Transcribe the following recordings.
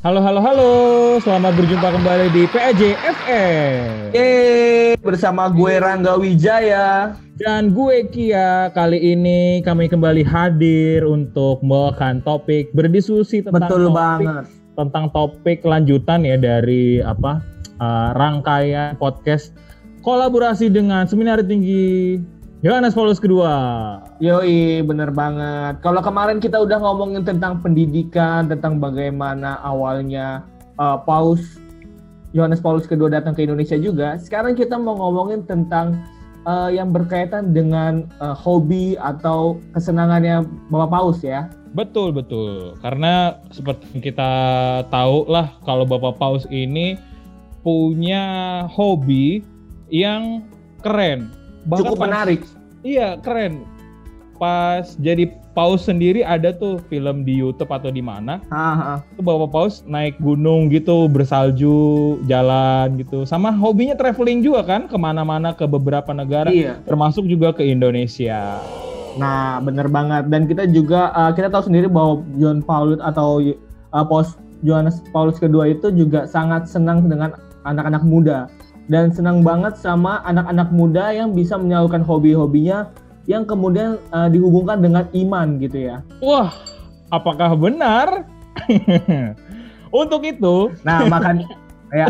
Halo halo halo, selamat berjumpa kembali di PAJ FM. Yeay, bersama gue Rangga Wijaya. Dan gue Kia, kali ini kami kembali hadir untuk membawakan topik berdiskusi tentang Betul topik, banget. tentang topik lanjutan ya dari apa uh, rangkaian podcast kolaborasi dengan Seminar Tinggi Yohanes Paulus kedua. Yoi, bener banget. Kalau kemarin kita udah ngomongin tentang pendidikan, tentang bagaimana awalnya uh, Paus Yohanes Paulus kedua datang ke Indonesia juga. Sekarang kita mau ngomongin tentang uh, yang berkaitan dengan uh, hobi atau kesenangannya Bapak Paus ya. Betul betul, karena seperti kita tahu lah kalau Bapak Paus ini punya hobi yang keren. Bahkan Cukup pas- menarik. Iya keren. Pas jadi Paus sendiri ada tuh film di YouTube atau di mana itu Bapak Paus naik gunung gitu bersalju jalan gitu sama hobinya traveling juga kan ke mana-mana ke beberapa negara Iya. termasuk juga ke Indonesia. Nah, bener banget. Dan kita juga uh, kita tahu sendiri bahwa John Paulus atau uh, Paus Yohanes Paulus kedua itu juga sangat senang dengan anak-anak muda dan senang banget sama anak-anak muda yang bisa menyalurkan hobi-hobinya yang kemudian uh, dihubungkan dengan iman gitu ya. Wah, apakah benar? Untuk itu, Nah, makan ya,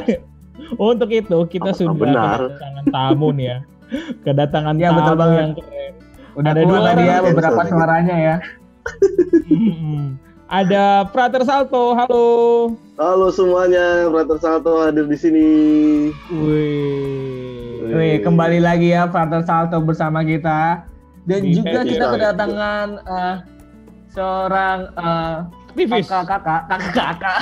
untuk itu kita Apakah sudah benar? kedatangan tamu nih ya. Kedatangan Ya, tamu betul banget. yang keren. udah Ada dua tadi ya beberapa suaranya ya. Ada Frater Salto, halo. Halo semuanya, Frater Salto hadir di sini. Wih. Wih, kembali lagi ya Frater Salto bersama kita. Dan Di juga kita kedatangan uh, seorang uh, kakak-kakak, kakak-kakak.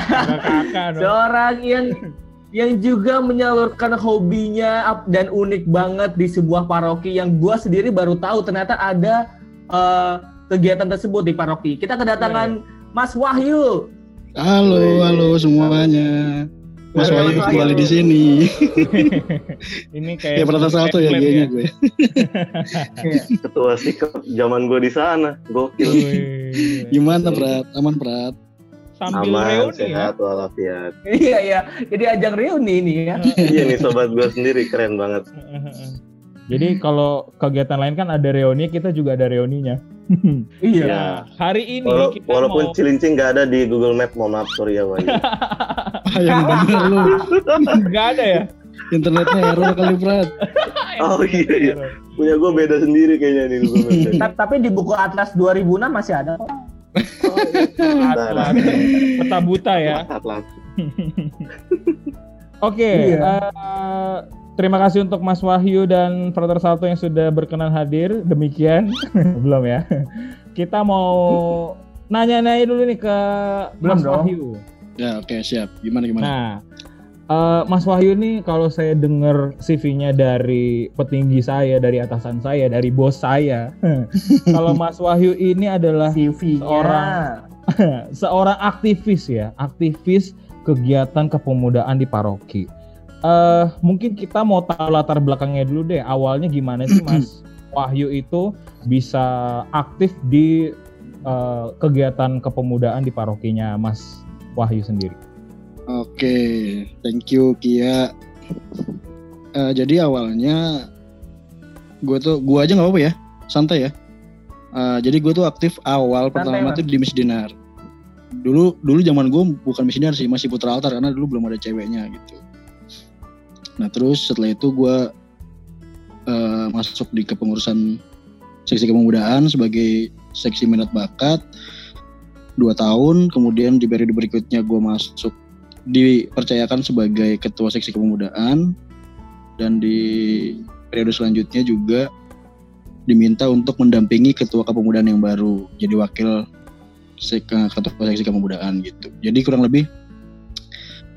Seorang yang yang juga menyalurkan hobinya dan unik banget di sebuah paroki yang gua sendiri baru tahu ternyata ada eh, kegiatan tersebut di paroki. Kita kedatangan Mas Wahyu. Halo, halo semuanya. Mas Wahyu kembali di sini. Ini kayak Ya salto ya template kayaknya gue. Ketua sikap zaman gue di sana. Gokil. Gimana Prat? Aman Prat? Sambil Aman, reuni ya. sehat, walafiat. iya iya. Jadi ajang reuni ini ya. iya nih sobat gue sendiri keren banget. Jadi kalau kegiatan lain kan ada reuni, kita juga ada reuninya. Iya. Ya. Hari ini Wala- kita walaupun mau Cilincing nggak ada di Google Map, mohon maaf sorry ya Wahyu. Ah, yang bener lu. nggak ada ya. Internetnya error kali Prat. Oh iya iya, punya gue beda sendiri kayaknya nih Google Map. Ta- Tapi di buku Atlas 2006 masih ada kok. Atlas. Peta buta ya. Atlas. Oke, Iya. eh, terima kasih untuk Mas Wahyu dan Frater Salto yang sudah berkenan hadir. Demikian, belum ya. Kita mau nanya-nanya dulu nih ke Belum Mas dong. Wahyu. Ya oke siap. Gimana gimana? Nah, eh, Mas Wahyu nih kalau saya dengar CV-nya dari petinggi saya, dari atasan saya, dari bos saya, kalau Mas Wahyu ini adalah CV-nya. Seorang- seorang aktivis ya, aktivis kegiatan kepemudaan di paroki. Eh mungkin kita mau tahu latar belakangnya dulu deh. Awalnya gimana sih Mas Wahyu itu bisa aktif di eh, kegiatan kepemudaan di parokinya Mas Wahyu sendiri? Oke, thank you Kia. Eh, jadi awalnya gue tuh gue aja nggak apa-apa ya, santai ya. Eh, jadi gue tuh aktif awal Santai, pertama Mas. tuh di Misdinar. Dulu dulu zaman gue bukan Misdinar sih, masih Putra Altar karena dulu belum ada ceweknya gitu. Nah terus setelah itu gue eh, masuk di kepengurusan seksi kepemudaan sebagai seksi minat bakat dua tahun. Kemudian di periode berikutnya gue masuk dipercayakan sebagai ketua seksi kepemudaan dan di periode selanjutnya juga diminta untuk mendampingi ketua kepemudaan yang baru jadi wakil ketua seksi kepemudaan gitu. Jadi kurang lebih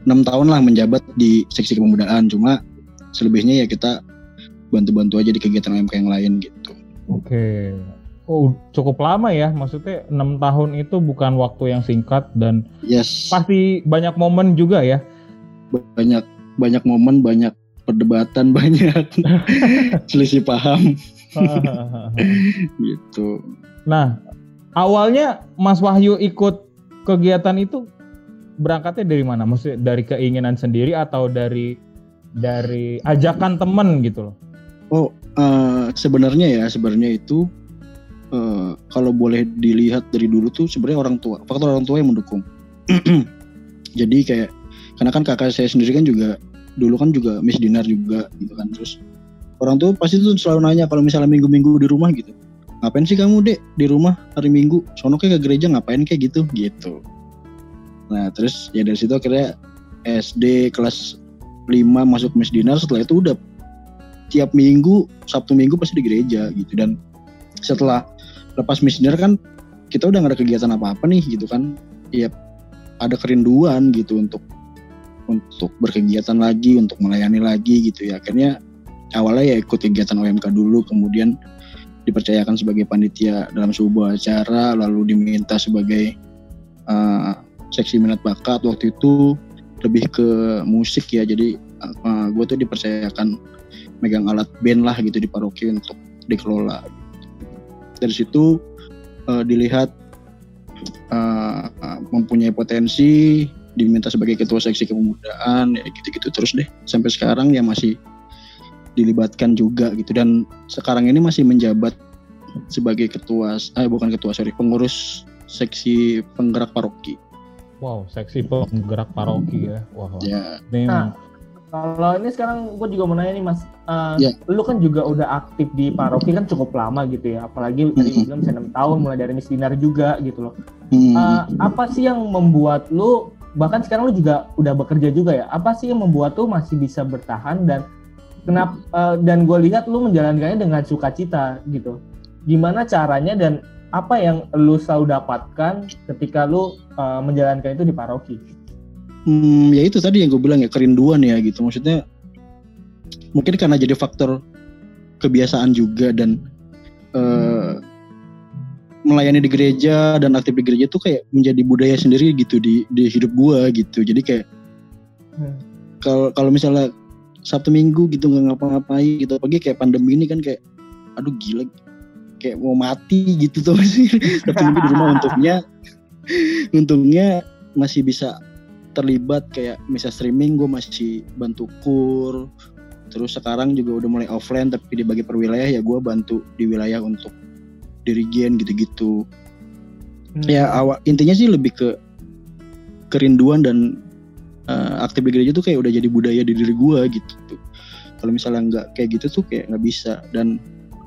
enam tahun lah menjabat di seksi kepemudaan cuma selebihnya ya kita bantu-bantu aja di kegiatan MK yang lain gitu Oke. Oh, cukup lama ya. Maksudnya enam tahun itu bukan waktu yang singkat dan yes pasti banyak momen juga ya. banyak banyak momen banyak perdebatan banyak selisih paham gitu nah, awalnya Mas Wahyu ikut kegiatan itu berangkatnya dari mana? Maksudnya dari keinginan sendiri atau dari dari ajakan temen gitu loh? Oh, uh, sebenarnya ya sebenarnya itu uh, kalau boleh dilihat dari dulu tuh sebenarnya orang tua, faktor orang tua yang mendukung. Jadi kayak karena kan kakak saya sendiri kan juga dulu kan juga Miss Dinar juga gitu kan terus orang tua pasti tuh selalu nanya kalau misalnya minggu-minggu di rumah gitu ngapain sih kamu dek di rumah hari minggu sono ke gereja ngapain kayak gitu gitu nah terus ya dari situ akhirnya SD kelas 5 masuk Miss Dinar setelah itu udah tiap minggu Sabtu minggu pasti di gereja gitu. Dan setelah lepas Miss Dinar kan kita udah gak ada kegiatan apa-apa nih gitu kan. Ya ada kerinduan gitu untuk untuk berkegiatan lagi untuk melayani lagi gitu ya. Akhirnya awalnya ya ikut kegiatan OMK dulu kemudian dipercayakan sebagai panitia dalam sebuah acara lalu diminta sebagai uh, seksi minat bakat waktu itu lebih ke musik ya. Jadi uh, eh, gue tuh dipercayakan megang alat band lah gitu di paroki untuk dikelola. Dari situ uh, dilihat uh, mempunyai potensi diminta sebagai ketua seksi kepemudaan ya gitu-gitu terus deh. Sampai sekarang ya masih dilibatkan juga gitu. Dan sekarang ini masih menjabat sebagai ketua eh bukan ketua sorry pengurus seksi penggerak paroki. Wow, seksi penggerak paroki ya. Wow. Ya. Nah, kalau ini sekarang gue juga mau nanya nih mas, uh, ya. lu kan juga udah aktif di paroki kan cukup lama gitu ya, apalagi mm -hmm. tadi bilang bisa enam tahun mulai dari misinar juga gitu loh. Mm -hmm. uh, apa sih yang membuat lu bahkan sekarang lu juga udah bekerja juga ya apa sih yang membuat tuh masih bisa bertahan dan kenapa uh, dan gue lihat lu menjalankannya dengan sukacita gitu gimana caranya dan apa yang lu selalu dapatkan ketika lu uh, menjalankan itu di paroki hmm, ya itu tadi yang gue bilang ya kerinduan ya gitu maksudnya mungkin karena jadi faktor kebiasaan juga dan uh, melayani di gereja dan aktif di gereja tuh kayak menjadi budaya sendiri gitu di di hidup gua gitu jadi kayak hmm. kalau hmm. kalau misalnya sabtu minggu gitu nggak ngapa-ngapain gitu apalagi kayak pandemi ini kan kayak aduh gila kayak mau mati gitu tuh sih sabtu minggu di rumah untungnya untungnya masih bisa terlibat kayak misal streaming gue masih bantu kur. Terus sekarang juga udah mulai offline tapi dibagi per wilayah ya gue bantu di wilayah untuk dirigen gitu-gitu. Hmm. ya awal intinya sih lebih ke kerinduan dan uh, aktif di gereja tuh kayak udah jadi budaya di diri gue gitu. Kalau misalnya nggak kayak gitu tuh kayak nggak bisa. Dan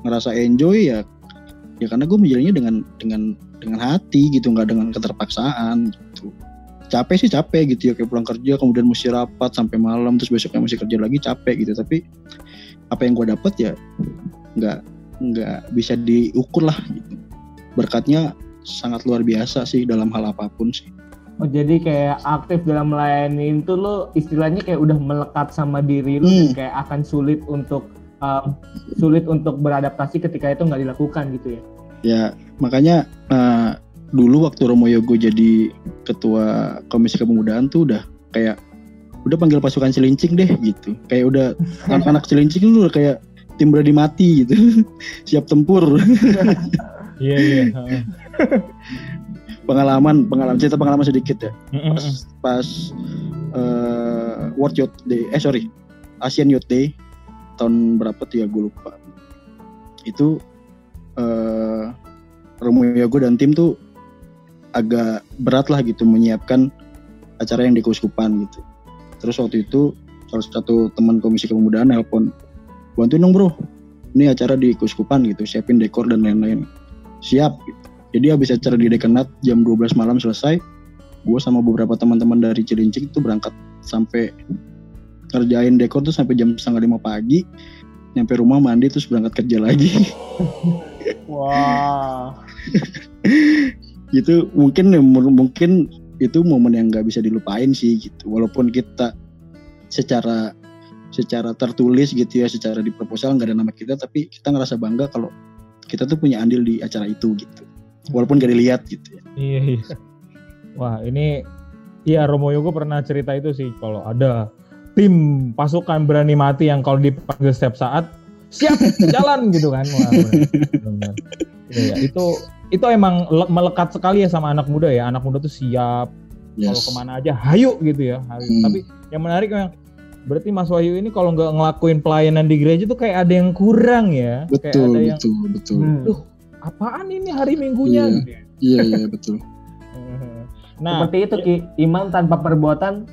ngerasa enjoy ya ya karena gue menjalannya dengan dengan dengan hati gitu nggak dengan keterpaksaan gitu capek sih capek gitu ya kayak pulang kerja kemudian mesti rapat sampai malam terus besoknya masih kerja lagi capek gitu tapi apa yang gue dapat ya nggak nggak bisa diukur lah gitu. berkatnya sangat luar biasa sih dalam hal apa pun sih Oh jadi kayak aktif dalam melayani itu lo istilahnya kayak udah melekat sama diri lo hmm. kayak akan sulit untuk um, sulit untuk beradaptasi ketika itu nggak dilakukan gitu ya? Ya makanya uh, dulu waktu Romo Yogo jadi ketua komisi kepemudaan tuh udah kayak udah panggil pasukan cilincing deh gitu. Kayak udah anak-anak cilincing lu kayak tim berani mati gitu. Siap tempur. Iya iya. Pengalaman pengalaman cerita pengalaman sedikit ya. Pas pas uh, World Youth Day eh sorry Asian Youth Day tahun berapa tuh ya gue lupa. Itu uh, Romo Yago dan tim tuh agak berat lah gitu menyiapkan acara yang di Kuskupan gitu. Terus waktu itu salah satu teman komisi kepemudaan nelpon bantuin dong bro. Ini acara di Kuskupan gitu siapin dekor dan lain-lain. Siap. Gitu. jadi habis acara di Dekanat jam 12 malam selesai gue sama beberapa teman-teman dari Cilincing itu berangkat sampai kerjain dekor tuh sampai jam setengah lima pagi. Nyampe rumah mandi terus berangkat kerja lagi. Wah. Gitu mungkin mungkin itu momen yang nggak bisa dilupain sih gitu. Walaupun kita secara secara tertulis gitu ya secara di proposal nggak ada nama kita tapi kita ngerasa bangga kalau kita tuh punya andil di acara itu gitu. Walaupun gak dilihat gitu ya. Iya iya. Wah ini iya Romo Yogo pernah cerita itu sih kalau ada tim pasukan berani mati yang kalau dipanggil setiap saat siap jalan gitu kan wah benar. Ya, itu itu emang le- melekat sekali ya sama anak muda ya. Anak muda tuh siap kalau Yes. ke mana aja, hayu gitu ya. hayu. Hmm. Tapi yang menarik memang berarti Mas Wahyu ini kalau nggak ngelakuin pelayanan di gereja tuh kayak ada yang kurang ya. kayak Betul, ada yang betul, betul. Hmm. Duh, apaan ini hari Minggunya Iya. gitu ya. Iya, iya, betul. Nah, Seperti itu Ki, iman tanpa perbuatan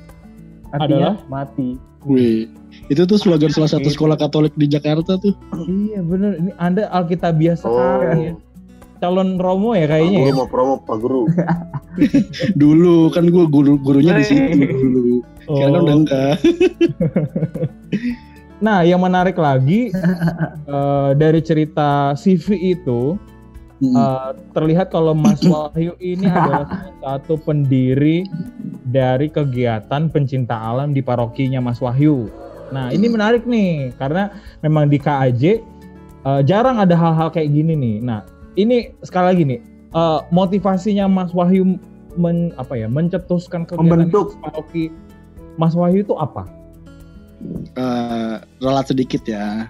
artinya mati. Wih, itu tuh slogan salah satu sekolah Katolik di Jakarta tuh. iya bener. Ini Anda Alkitabiah Oh. sekali ya. Calon Romo ya kayaknya Guru ya. mau promo Pak Guru. Dulu kan gue guru gurunya di situ dulu. Sekarang kan Oh. udah enggak. Nah, yang menarik lagi eh, dari cerita CV itu Hmm. eh, terlihat kalau Mas Wahyu ini adalah salah satu pendiri dari kegiatan pencinta alam di parokinya Mas Wahyu. Nah, ini menarik nih karena memang di KAJ eh, jarang ada hal-hal kayak gini nih. Nah, ini sekali lagi nih eh, motivasinya Mas Wahyu men, apa ya mencetuskan kegiatan Membentuk. paroki Mas Wahyu itu apa? Eh, relat sedikit ya.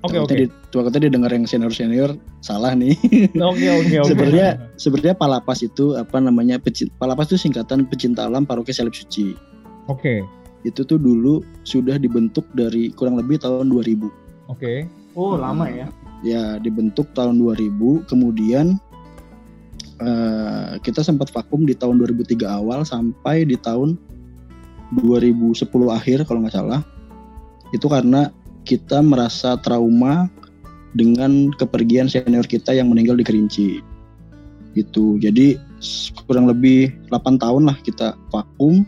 Oke Takutnya oke. di- Takutnya dia dengar yang senior senior salah nih. Oke oke oke. Sebenarnya sebenarnya Palapas itu apa namanya? peci- Palapas itu singkatan pecinta alam paroki Salib Suci. Oke Itu tuh dulu sudah dibentuk dari kurang lebih tahun 2000. oke. Oh, lama ya. Ya, dibentuk tahun 2000, kemudian eh, kita sempat vakum di tahun 2003 awal sampai di tahun 2010 akhir kalau nggak salah. Itu karena kita merasa trauma dengan kepergian senior kita yang meninggal di Kerinci. Gitu. Jadi kurang lebih 8 tahun lah kita vakum.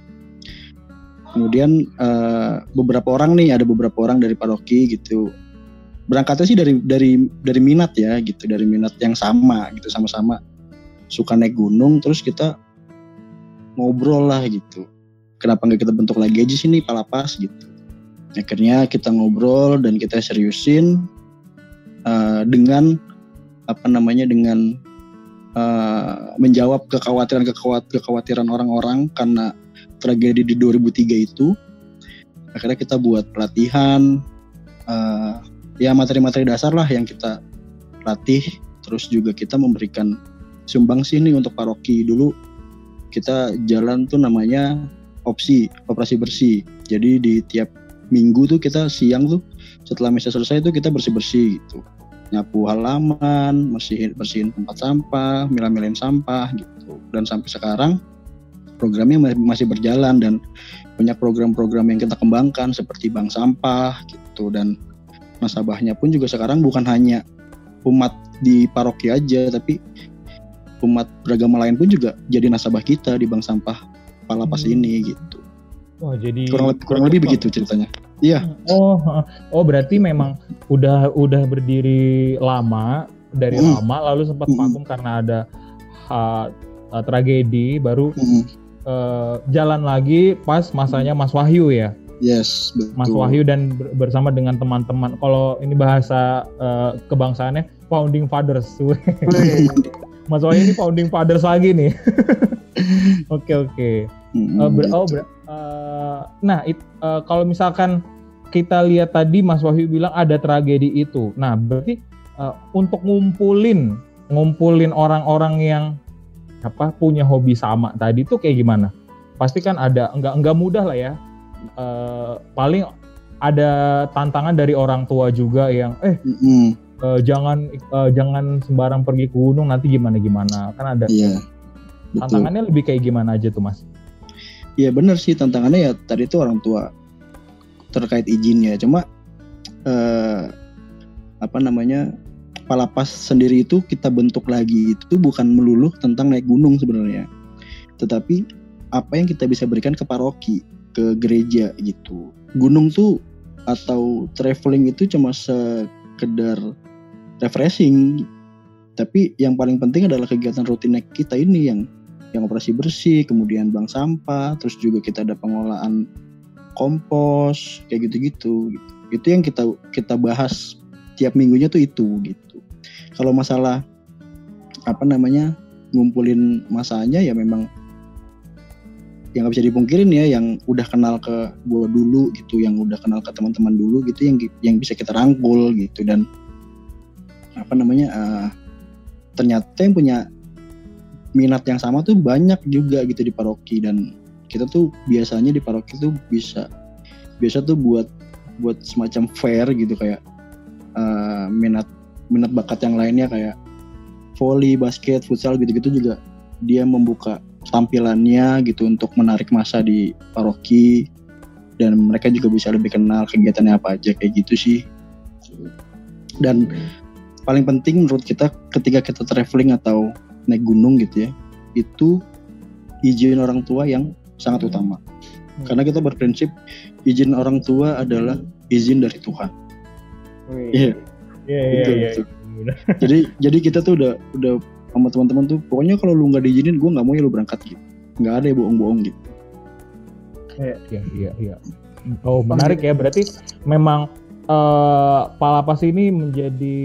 Kemudian eh, beberapa orang nih, ada beberapa orang dari paroki gitu berangkatnya sih dari dari dari minat ya gitu dari minat yang sama gitu sama-sama suka naik gunung terus kita ngobrol lah gitu kenapa nggak kita bentuk lagi aja sini palapas gitu akhirnya kita ngobrol dan kita seriusin eh, dengan apa namanya dengan eh, menjawab kekhawatiran kekhawatiran orang-orang karena tragedi di 2003 itu. Akhirnya kita buat pelatihan eh, ya materi-materi dasar lah yang kita latih. Terus juga kita memberikan sumbang sini untuk paroki. Dulu kita jalan tuh namanya opsi operasi bersih. Jadi di tiap minggu tuh kita siang tuh setelah misa selesai tuh kita bersih bersih gitu. Nyapu halaman bersihin bersihin tempat sampah milah-milahin sampah gitu. Dan sampai sekarang programnya ma- masih berjalan dan banyak program-program yang kita kembangkan seperti bank sampah gitu. Dan nasabahnya pun juga sekarang bukan hanya umat di paroki aja tapi umat beragama lain pun juga jadi nasabah kita di bank sampah Palapas Hmm. ini gitu Wah jadi kurang lebih kurang lebih begitu ceritanya iya Oh, heeh. oh berarti memang udah udah berdiri lama dari Hmm. lama lalu sempat Hmm. vakum karena ada ha- uh, tragedi baru Mm, uh, jalan lagi pas masanya Mas Wahyu ya. yes betul Mas Wahyu dan ber- bersama dengan teman-teman. Kalau ini bahasa uh, kebangsaannya founding fathers. Mas Wahyu ini founding fathers lagi nih. Oke oke. Mm, Uh, ber- gitu. oh, ber- uh, nah, it- uh, kalau misalkan kita lihat tadi Mas Wahyu bilang ada tragedi itu. Nah, berarti uh, untuk ngumpulin ngumpulin orang-orang yang apa punya hobi sama tadi itu kayak gimana? Pasti kan ada enggak enggak mudah lah ya. Uh, paling ada tantangan dari orang tua juga yang eh Mm-mm, uh, jangan uh, jangan sembarang pergi ke gunung nanti gimana gimana kan ada iya betul tantangannya lebih kayak gimana aja tuh Mas? Iya benar sih tantangannya ya tadi itu orang tua terkait izinnya. Cuma eh, apa namanya palapas sendiri itu kita bentuk lagi itu bukan melulu tentang naik gunung sebenarnya, tetapi apa yang kita bisa berikan ke paroki, ke gereja gitu. Gunung tuh atau traveling itu cuma sekedar refreshing, tapi yang paling penting adalah kegiatan rutin kita ini yang yang operasi bersih, kemudian bank sampah, terus juga kita ada pengolahan kompos, kayak gitu-gitu. gitu. Itu yang kita kita bahas tiap minggunya tuh itu gitu. Kalau masalah apa namanya ngumpulin masanya ya memang yang nggak bisa dipungkirin ya yang udah kenal ke gua dulu gitu yang udah kenal ke teman-teman dulu gitu yang yang bisa kita rangkul gitu dan apa namanya eh, ternyata yang punya minat yang sama tuh banyak juga gitu di paroki. Dan kita tuh biasanya di paroki tuh bisa biasa tuh buat buat semacam fair gitu. Kayak uh, minat minat bakat yang lainnya kayak volley, basket, futsal gitu-gitu juga dia membuka tampilannya gitu untuk menarik masa di paroki. Dan mereka juga bisa lebih kenal kegiatannya apa aja kayak gitu sih. Dan paling penting menurut kita ketika kita traveling atau naik gunung gitu ya itu izin orang tua yang sangat utama. Hmm. karena kita berprinsip izin orang tua adalah izin dari Tuhan. Iya. Iya iya, iya jadi jadi kita tuh udah udah sama teman-teman tuh pokoknya kalau lu nggak diizinin gue nggak mau ya lu berangkat gitu. Nggak ada ya bohong-bohong gitu. Iya iya iya. Oh menarik ya. Berarti memang uh, Palapas ini menjadi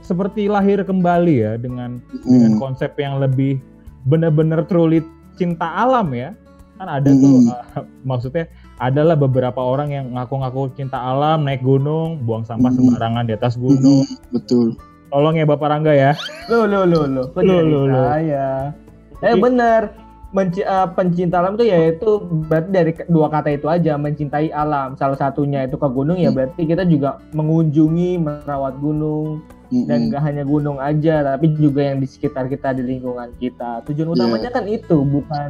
seperti lahir kembali ya dengan hmm. dengan konsep yang lebih benar-benar truly cinta alam ya kan ada hmm. tuh uh, maksudnya adalah beberapa orang yang ngaku-ngaku cinta alam naik gunung buang sampah hmm. sembarangan di atas gunung hmm. betul tolong ya Bapak Rangga ya lo lo lo lo lo lo lo saya eh bener menci uh, pencinta alam itu yaitu berarti dari dua kata itu aja mencintai alam salah satunya itu ke gunung ya hmm. berarti kita juga mengunjungi merawat gunung mm-hmm. dan gak hanya gunung aja tapi juga yang di sekitar kita di lingkungan kita tujuan yeah. utamanya kan itu bukan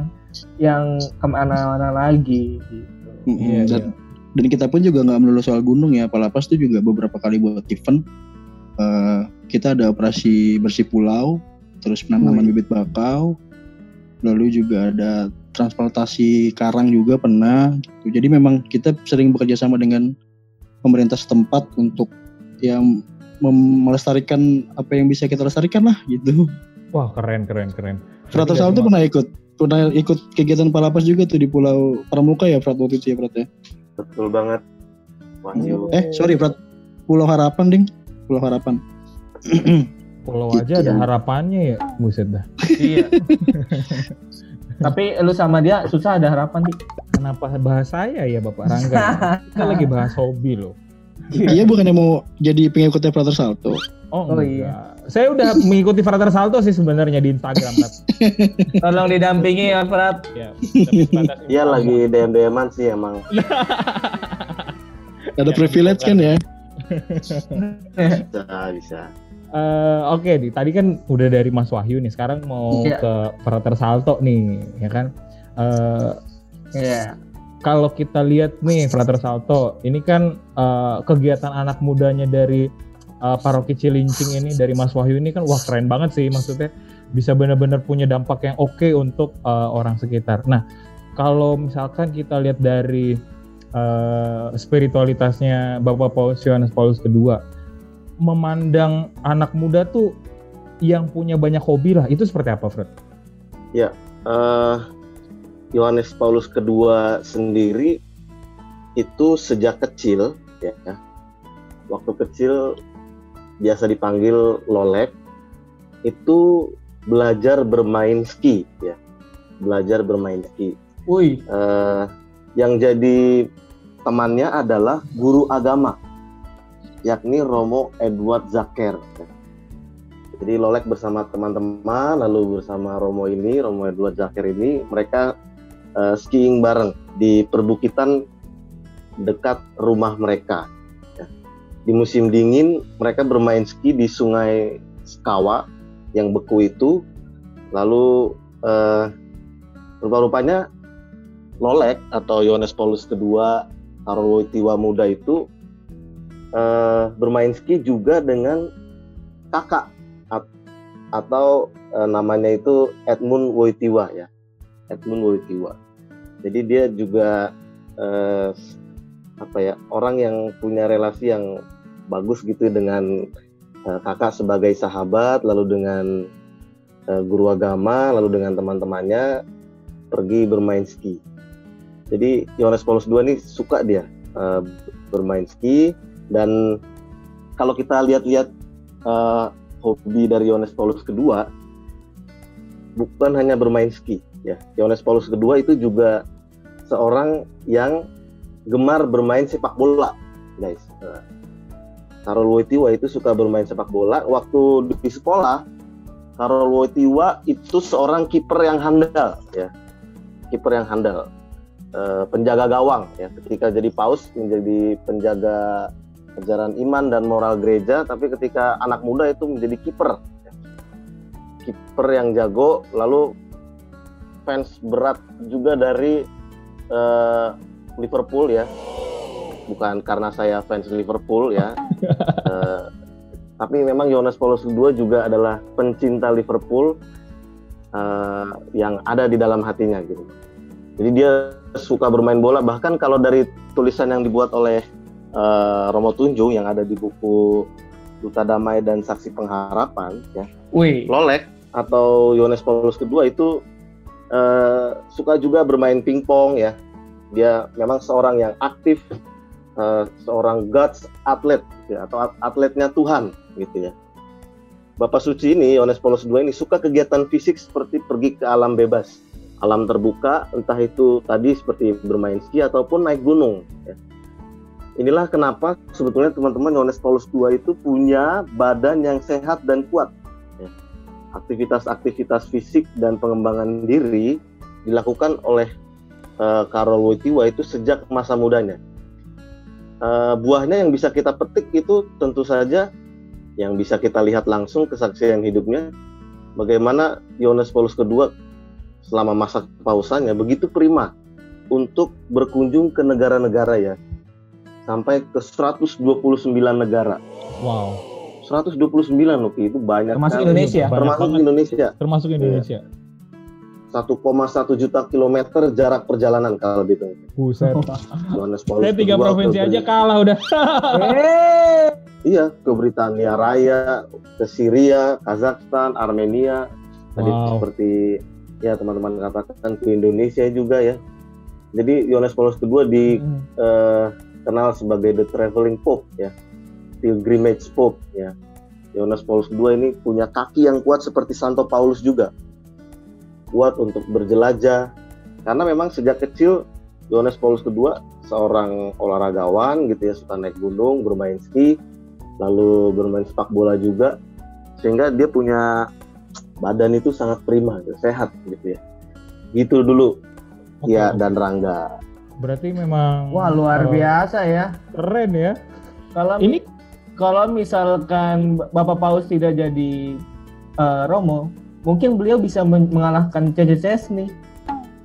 yang ke mana-mana lagi gitu mm-hmm. yeah, dan, yeah. dan kita pun juga nggak melulu soal gunung ya Palapas itu juga beberapa kali buat event uh, kita ada operasi bersih pulau terus penanaman bibit bakau lalu juga ada transportasi karang juga pernah gitu. jadi memang kita sering bekerja sama dengan pemerintah setempat untuk yang melestarikan apa yang bisa kita lestarikan lah gitu. Wah keren keren keren. Frater Salto pernah ikut? Pernah ikut kegiatan palapas juga tuh di Pulau Pramuka ya Frat waktu itu ya Frat ya? Betul banget. Wahyu. eh sorry Frat. Pulau Harapan ding. Pulau Harapan Pulau gitu aja ada ya. harapannya ya, buset dah. Iya. Tapi lu sama dia susah ada harapan sih. Kenapa bahas saya ya Bapak Rangga? Kita lagi bahas hobi loh. iya bukannya mau jadi pengikutnya Frater Salto. Oh, oh iya. Saya udah mengikuti Frater Salto sih sebenarnya di Instagram. Tolong didampingi ya Frat. Iya, iya lagi DM-DMan sih emang. Ada privilege kan ya? bisa, bisa. Uh, Oke, okay, tadi kan udah dari Mas Wahyu nih. Sekarang mau yeah. ke Frater Salto nih, ya kan? Uh, Iya. Yeah. Kalau kita lihat nih Frater Salto, ini kan uh, kegiatan anak mudanya dari uh, Paroki Cilincing ini dari Mas Wahyu ini kan wah keren banget sih maksudnya bisa benar-benar punya dampak yang oke okay untuk uh, orang sekitar. Nah, kalau misalkan kita lihat dari uh, spiritualitasnya Bapak Paulus Yohanes Paulus II memandang anak muda tuh yang punya banyak hobi lah itu seperti apa Fred? Ya, uh, Yohanes Paulus kedua sendiri itu sejak kecil ya, waktu kecil biasa dipanggil Lolek itu belajar bermain ski ya, belajar bermain ski. Wih. Uh, yang jadi temannya adalah guru agama yakni Romo Edward Zaker. Jadi Lolek bersama teman-teman, lalu bersama Romo ini, Romo Edward Zaker ini, mereka uh, skiing bareng di perbukitan dekat rumah mereka. Ya. Di musim dingin, mereka bermain ski di Sungai Skawa yang beku itu. Lalu uh, rupa-rupanya Lolek atau Yohanes Paulus II Wojtyła muda itu uh, bermain ski juga dengan kakak. Atau uh, namanya itu Edmund Wojtyła ya. Edmund Wojtyła jadi dia juga uh, apa ya orang yang punya relasi yang bagus gitu dengan uh, kakak sebagai sahabat lalu dengan uh, guru agama lalu dengan teman-temannya pergi bermain ski. Jadi Yohanes Paulus II ini suka dia uh, bermain ski dan kalau kita lihat-lihat uh, hobi dari Yohanes Paulus kedua, bukan hanya bermain ski, ya. Yohanes Paulus kedua itu juga seorang yang gemar bermain sepak bola, guys. Karol Wojtyła itu suka bermain sepak bola. Waktu di sekolah, Karol Wojtyła itu seorang kiper yang handal ya. Kiper yang handal. Eh, penjaga gawang ya. Ketika jadi paus menjadi penjaga ajaran iman dan moral gereja, tapi ketika anak muda itu menjadi kiper. Kiper yang jago, lalu fans berat juga dari eh, Liverpool ya. Bukan karena saya fans Liverpool ya. Eh, tapi memang Yohanes Paulus II juga adalah pencinta Liverpool eh, yang ada di dalam hatinya gitu. Jadi dia suka bermain bola bahkan kalau dari tulisan yang dibuat oleh eh, Romo Tunjung yang ada di buku Duta Damai dan Saksi Pengharapan ya. Wih, Lolek atau Yohanes Paulus II itu eh, suka juga bermain pingpong ya. Dia memang seorang yang aktif, eh, seorang God's atlet ya, atau at- atletnya Tuhan gitu ya. Bapak suci ini Yohanes Paulus II ini suka kegiatan fisik seperti pergi ke alam bebas, alam terbuka, entah itu tadi seperti bermain ski ataupun naik gunung. ya. Inilah kenapa sebetulnya teman-teman Yohanes Paulus II itu punya badan yang sehat dan kuat aktivitas-aktivitas fisik dan pengembangan diri dilakukan oleh eh, Karol Wojtyła itu sejak masa mudanya. Eh, buahnya yang bisa kita petik itu tentu saja yang bisa kita lihat langsung kesaksian hidupnya bagaimana Yohanes Paulus II selama masa kepausannya begitu prima untuk berkunjung ke negara-negara ya sampai ke 129 negara. Wow. 129 loh itu banyak termasuk sekali. Indonesia. Banyak termasuk banget. Indonesia Termasuk Indonesia. 1,1 juta kilometer jarak perjalanan kalau dihitung. Buset. Saya tiga provinsi aja kalah udah. Iya, ke Britania Raya, ke Syria, Kazakhstan, Armenia. Tadi Wow. seperti ya teman-teman katakan ke Indonesia juga ya. Jadi Yohanes Paulus kedua dikenal sebagai the traveling pope ya. Pilgrimage pope ya. Yohanes Paulus II ini punya kaki yang kuat seperti Santo Paulus juga. Kuat untuk berjelajah. Karena memang sejak kecil Yohanes Paulus II seorang olahragawan gitu ya, suka naik gunung, bermain ski, lalu bermain sepak bola juga. Sehingga dia punya badan itu sangat prima, gitu, sehat gitu ya. Gitu dulu Oke, ya dan Rangga. Berarti memang wah luar eh, biasa ya. Keren ya. Kalau Ini kalau misalkan Bapak Paus tidak jadi eh, Romo, mungkin beliau bisa men- mengalahkan Cece Chesney.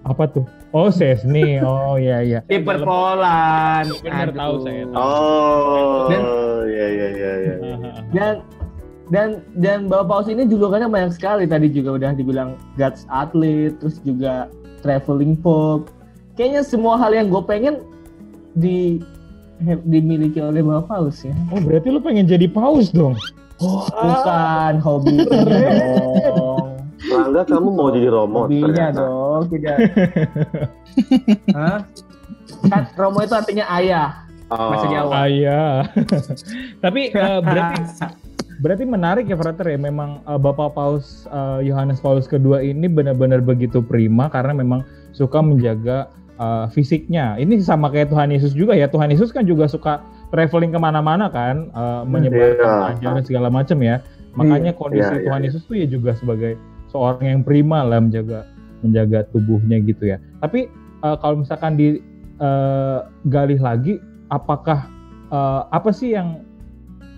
apa tuh? Oh, Sesni. Oh iya iya. Kiper Poland. Bener, Aduh. tahu saya, tahu. Oh, Dan- ya ya ya ya. Dan dan dan Bapak Paus ini julukannya banyak sekali tadi juga udah dibilang God's athlete, terus juga traveling pope. Kayaknya semua hal yang gue pengen di dimiliki oleh Bapak Paus ya. Oh, berarti lu pengen jadi paus dong? Bukan hobinya dong. Rangga kamu mau jadi Romo Hobinya ternyata. dong, tidak. Hah? Kan Romo itu artinya ayah, Oh, bahasa Jawa. Ah iya. Tapi eh, berarti berarti menarik ya Frater ya memang eh, Bapak Paus eh, Yohanes Paulus kedua ini benar-benar begitu prima karena memang suka menjaga eh, fisiknya. Ini sama kayak Tuhan Yesus juga ya. Tuhan Yesus kan juga suka traveling ke mana-mana kan, eh, menyebarkan Iya. ajaran segala macam ya. Makanya kondisi Iya, iya, Tuhan iya. Yesus tuh ya juga sebagai seorang yang prima lah menjaga menjaga tubuhnya gitu ya. Tapi eh, kalau misalkan digali lagi, apakah eh, apa sih yang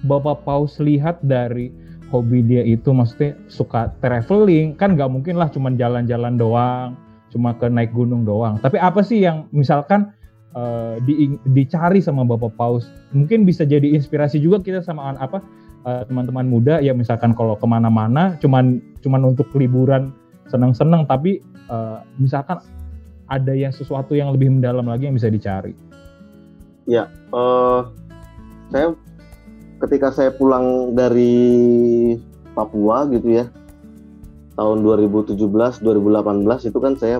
Bapak Paus lihat dari hobi dia itu maksudnya suka traveling kan nggak mungkin lah cuman jalan-jalan doang cuma ke naik gunung doang. Tapi apa sih yang misalkan eh, di- dicari sama Bapak Paus? Mungkin bisa jadi inspirasi juga kita sama apa eh, teman-teman muda ya misalkan kalau ke mana-mana cuman cuman untuk liburan senang-senang tapi eh, misalkan ada yang sesuatu yang lebih mendalam lagi yang bisa dicari. Eh saya ketika saya pulang dari Papua gitu ya tahun 2017 2018 itu kan saya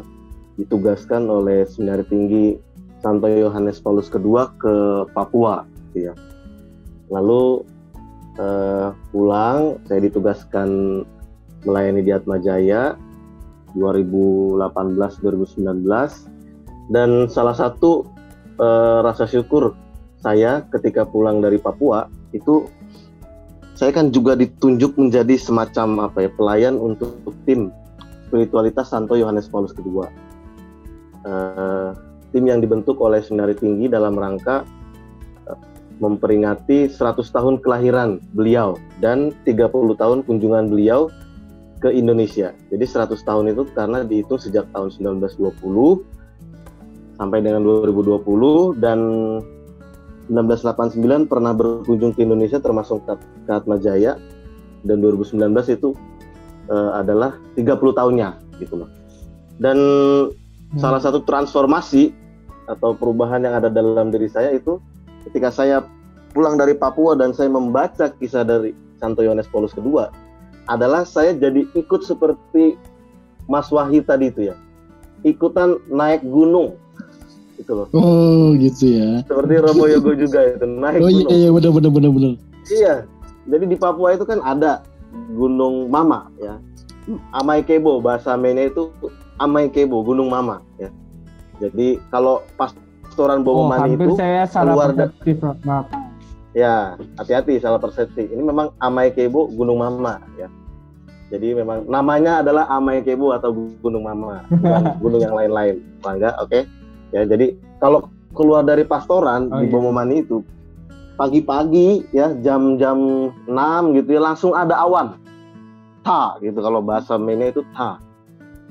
ditugaskan oleh Seminari Tinggi Santo Yohanes Paulus II ke Papua gitu ya. Lalu eh, pulang saya ditugaskan melayani di Atma Jaya 2018 2019 dan salah satu eh, rasa syukur saya ketika pulang dari Papua itu saya kan juga ditunjuk menjadi semacam apa ya pelayan untuk tim spiritualitas Santo Yohanes Paulus II. Uh, tim yang dibentuk oleh Seminari Tinggi dalam rangka uh, memperingati 100 tahun kelahiran beliau dan 30 tahun kunjungan beliau ke Indonesia. Jadi 100 tahun itu karena dihitung sejak tahun 1920 sampai dengan 2020 dan 1989 pernah berkunjung ke Indonesia termasuk ke Atma Jaya dan 2019 itu uh, adalah 30 tahunnya gitu loh. Dan hmm. salah satu transformasi atau perubahan yang ada dalam diri saya itu ketika saya pulang dari Papua dan saya membaca kisah dari Santo Yohanes Paulus II adalah saya jadi ikut seperti Mas Wahyu tadi itu ya. Ikutan naik gunung gitu loh. Oh gitu ya. Seperti Romo Yogo juga itu naik oh, gunung. Oh iya iya benar benar benar benar. Iya. Jadi di Papua itu kan ada Gunung Mama ya. Amai Kebo bahasa Mene itu Amai Kebo Gunung Mama ya. Jadi kalau pastoran Bomomani oh, itu saya salah keluar persepsi, maaf. Ya, hati-hati salah persepsi. Ini memang Amai Kebo Gunung Mama ya. Jadi memang namanya adalah Amai Kebo atau Gunung Mama, bukan gunung yang lain-lain. Bangga, oke? Okay? Ya jadi kalau keluar dari pastoran oh, di iya. Bomomani itu pagi-pagi ya jam-jam 6 gitu ya langsung ada awan. Ta gitu. Kalau bahasa Mene itu ta.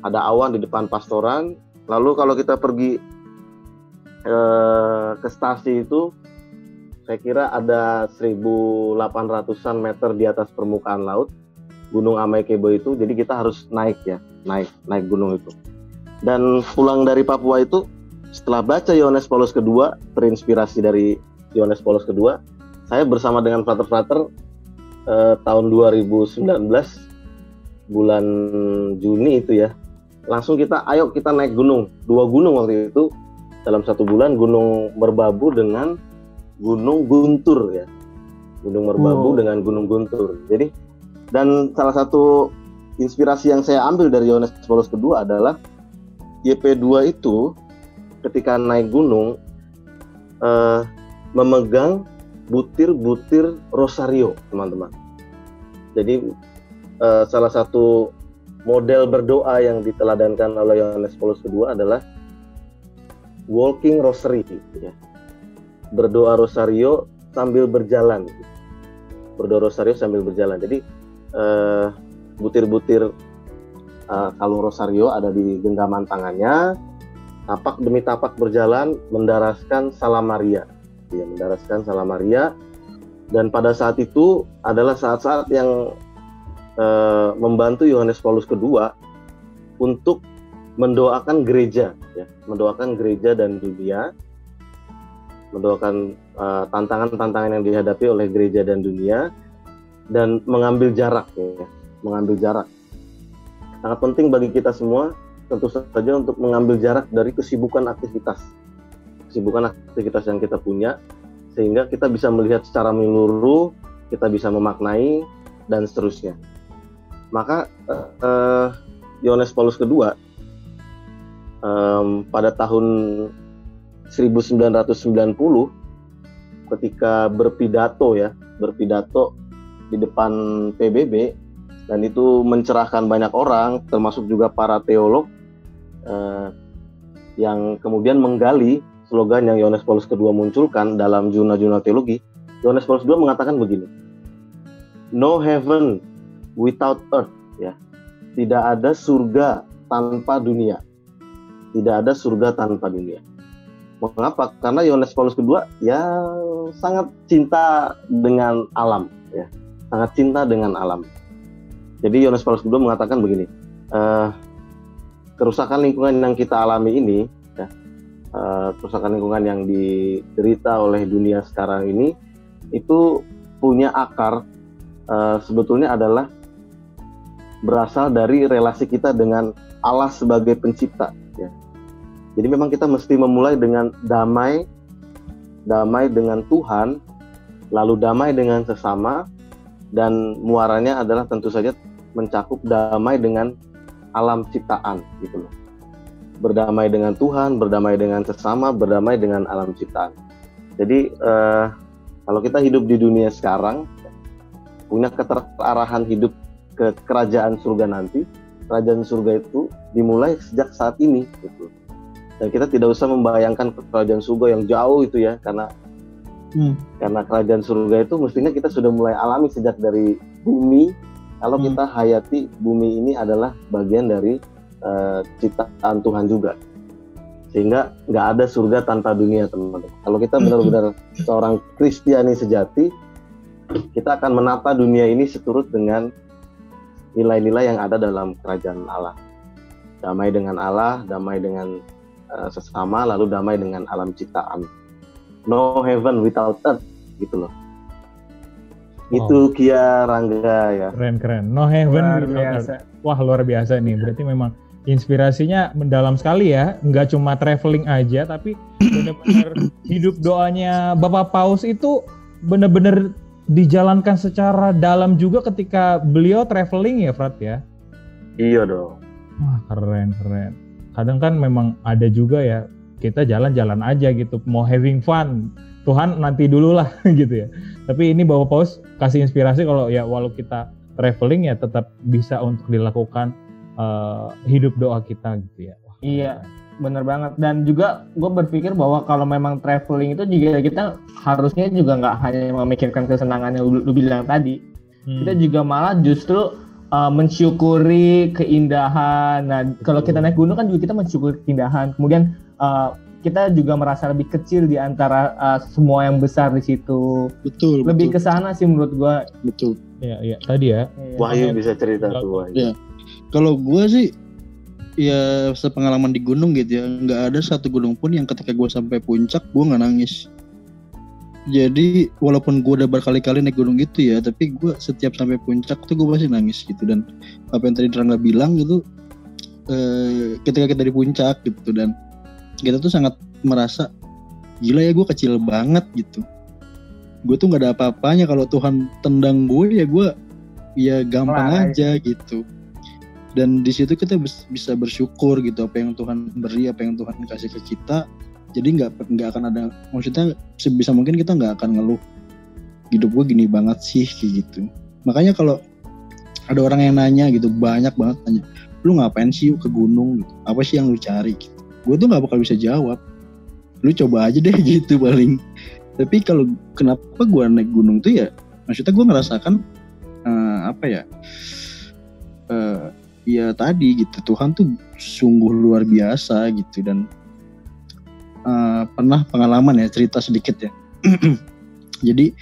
Ada awan di depan pastoran. Lalu kalau kita pergi eh, ke stasi itu saya kira ada 1800-an meter di atas permukaan laut Gunung Amaikebo itu. Jadi kita harus naik ya naik naik gunung itu. Dan pulang dari Papua itu setelah baca Yohanes Paulus kedua, terinspirasi dari Yohanes Paulus kedua, saya bersama dengan frater-frater eh, tahun 2019 bulan Juni itu ya, langsung kita ayo kita naik gunung, dua gunung waktu itu dalam satu bulan Gunung Merbabu dengan Gunung Guntur ya, Gunung Merbabu oh. dengan Gunung Guntur. Jadi dan salah satu inspirasi yang saya ambil dari Yohanes Paulus kedua adalah YP2 itu ketika naik gunung uh, memegang butir-butir rosario, teman-teman. Jadi uh, salah satu model berdoa yang diteladankan oleh Yohanes Paulus II adalah walking rosary, ya. berdoa rosario sambil berjalan, berdoa rosario sambil berjalan. Jadi uh, butir-butir uh, kalung rosario ada di genggaman tangannya, tapak demi tapak berjalan mendaraskan salam Maria ya mendaraskan salam Maria dan pada saat itu adalah saat-saat yang uh, membantu Yohanes Paulus II untuk mendoakan gereja ya. Mendoakan gereja dan dunia. Mendoakan eh, tantangan-tantangan yang dihadapi oleh gereja dan dunia. Dan mengambil jarak ya. Mengambil jarak. Sangat penting bagi kita semua tentu saja untuk mengambil jarak dari kesibukan aktivitas. Kesibukan aktivitas yang kita punya sehingga kita bisa melihat secara menyeluruh kita bisa memaknai dan seterusnya. Maka uh, Yohanes Paulus kedua um, pada tahun 1990 ketika berpidato ya berpidato di depan PBB dan itu mencerahkan banyak orang termasuk juga para teolog eh, yang kemudian menggali slogan yang Yohanes Paulus II munculkan dalam jurnal-jurnal teologi, Yohanes Paulus II mengatakan begini, No heaven without earth, ya. Tidak ada surga tanpa dunia. Tidak ada surga tanpa dunia. Mengapa? Karena Yohanes Paulus II ya sangat cinta dengan alam, ya. Sangat cinta dengan alam. Jadi Yohanes Paulus II mengatakan begini, uh, kerusakan lingkungan yang kita alami ini, ya, uh, kerusakan lingkungan yang diderita oleh dunia sekarang ini, itu punya akar uh, sebetulnya adalah berasal dari relasi kita dengan Allah sebagai pencipta. Ya. Jadi memang kita mesti memulai dengan damai, damai dengan Tuhan, lalu damai dengan sesama, dan muaranya adalah tentu saja mencakup damai dengan alam ciptaan gitu loh. Berdamai dengan Tuhan, berdamai dengan sesama, berdamai dengan alam ciptaan. Jadi uh, kalau kita hidup di dunia sekarang, punya keterarahan hidup ke kerajaan surga nanti, kerajaan surga itu dimulai sejak saat ini gitu. Dan kita tidak usah membayangkan kerajaan surga yang jauh itu ya karena hmm. karena kerajaan surga itu mestinya kita sudah mulai alami sejak dari bumi kalau hmm. kita hayati bumi ini adalah bagian dari uh, ciptaan Tuhan juga sehingga nggak ada surga tanpa dunia teman-teman kalau kita hmm. benar-benar seorang Kristiani sejati kita akan menata dunia ini seturut dengan nilai-nilai yang ada dalam kerajaan Allah. Damai dengan Allah, damai dengan uh, sesama, lalu damai dengan alam ciptaan. No heaven without earth, gitu loh. Wow. Itu Kia Rangga ya. Keren keren. No heaven luar biasa. Wah luar biasa nih. Berarti memang inspirasinya mendalam sekali ya. Nggak cuma traveling aja, tapi benar-benar hidup doanya Bapak Paus itu benar-benar dijalankan secara dalam juga ketika beliau traveling ya Frat ya? Iya dong. Wah keren keren. Kadang kan memang ada juga ya kita jalan-jalan aja gitu mau having fun. Tuhan nanti dulu lah gitu ya. Tapi ini Bapak Paus kasih inspirasi kalau ya walau kita traveling ya tetap bisa untuk dilakukan uh, hidup doa kita gitu ya. Wah, iya bener banget dan juga gue berpikir bahwa kalau memang traveling itu juga kita harusnya juga nggak hanya memikirkan kesenangan yang lu, lu bilang tadi hmm. kita juga malah justru uh, mensyukuri keindahan nah kalau kita naik gunung kan juga kita mensyukuri keindahan kemudian uh, kita juga merasa lebih kecil di antara uh, semua yang besar di situ. Betul. Lebih ke sana sih menurut gue Betul. Iya, iya. Tadi ya. Wahyu bisa cerita tuh Wahyu. Ya. Kalau gue sih ya sepengalaman di gunung gitu ya nggak ada satu gunung pun yang ketika gue sampai puncak gue nggak nangis jadi walaupun gue udah berkali-kali naik gunung gitu ya tapi gue setiap sampai puncak tuh gue pasti nangis gitu dan apa yang tadi Rangga bilang gitu eh, ketika kita di puncak gitu dan kita tuh sangat merasa gila ya gue kecil banget gitu. Gue tuh nggak ada apa-apanya kalau Tuhan tendang gue ya gue ya gampang Wah, aja gitu. Dan di situ kita bisa bersyukur gitu apa yang Tuhan beri apa yang Tuhan kasih ke kita jadi nggak nggak akan ada maksudnya sebisa mungkin kita nggak akan ngeluh hidup gue gini banget sih kayak gitu. Makanya kalau ada orang yang nanya gitu banyak banget nanya lu ngapain sih ke gunung? Gitu. Apa sih yang lu cari? Gitu gue tuh nggak bakal bisa jawab. Lu coba aja deh gitu paling. Tapi kalau kenapa gue naik gunung tuh ya maksudnya gue ngerasakan uh, apa ya uh, ya tadi gitu Tuhan tuh sungguh luar biasa gitu dan uh, pernah pengalaman ya cerita sedikit ya. Jadi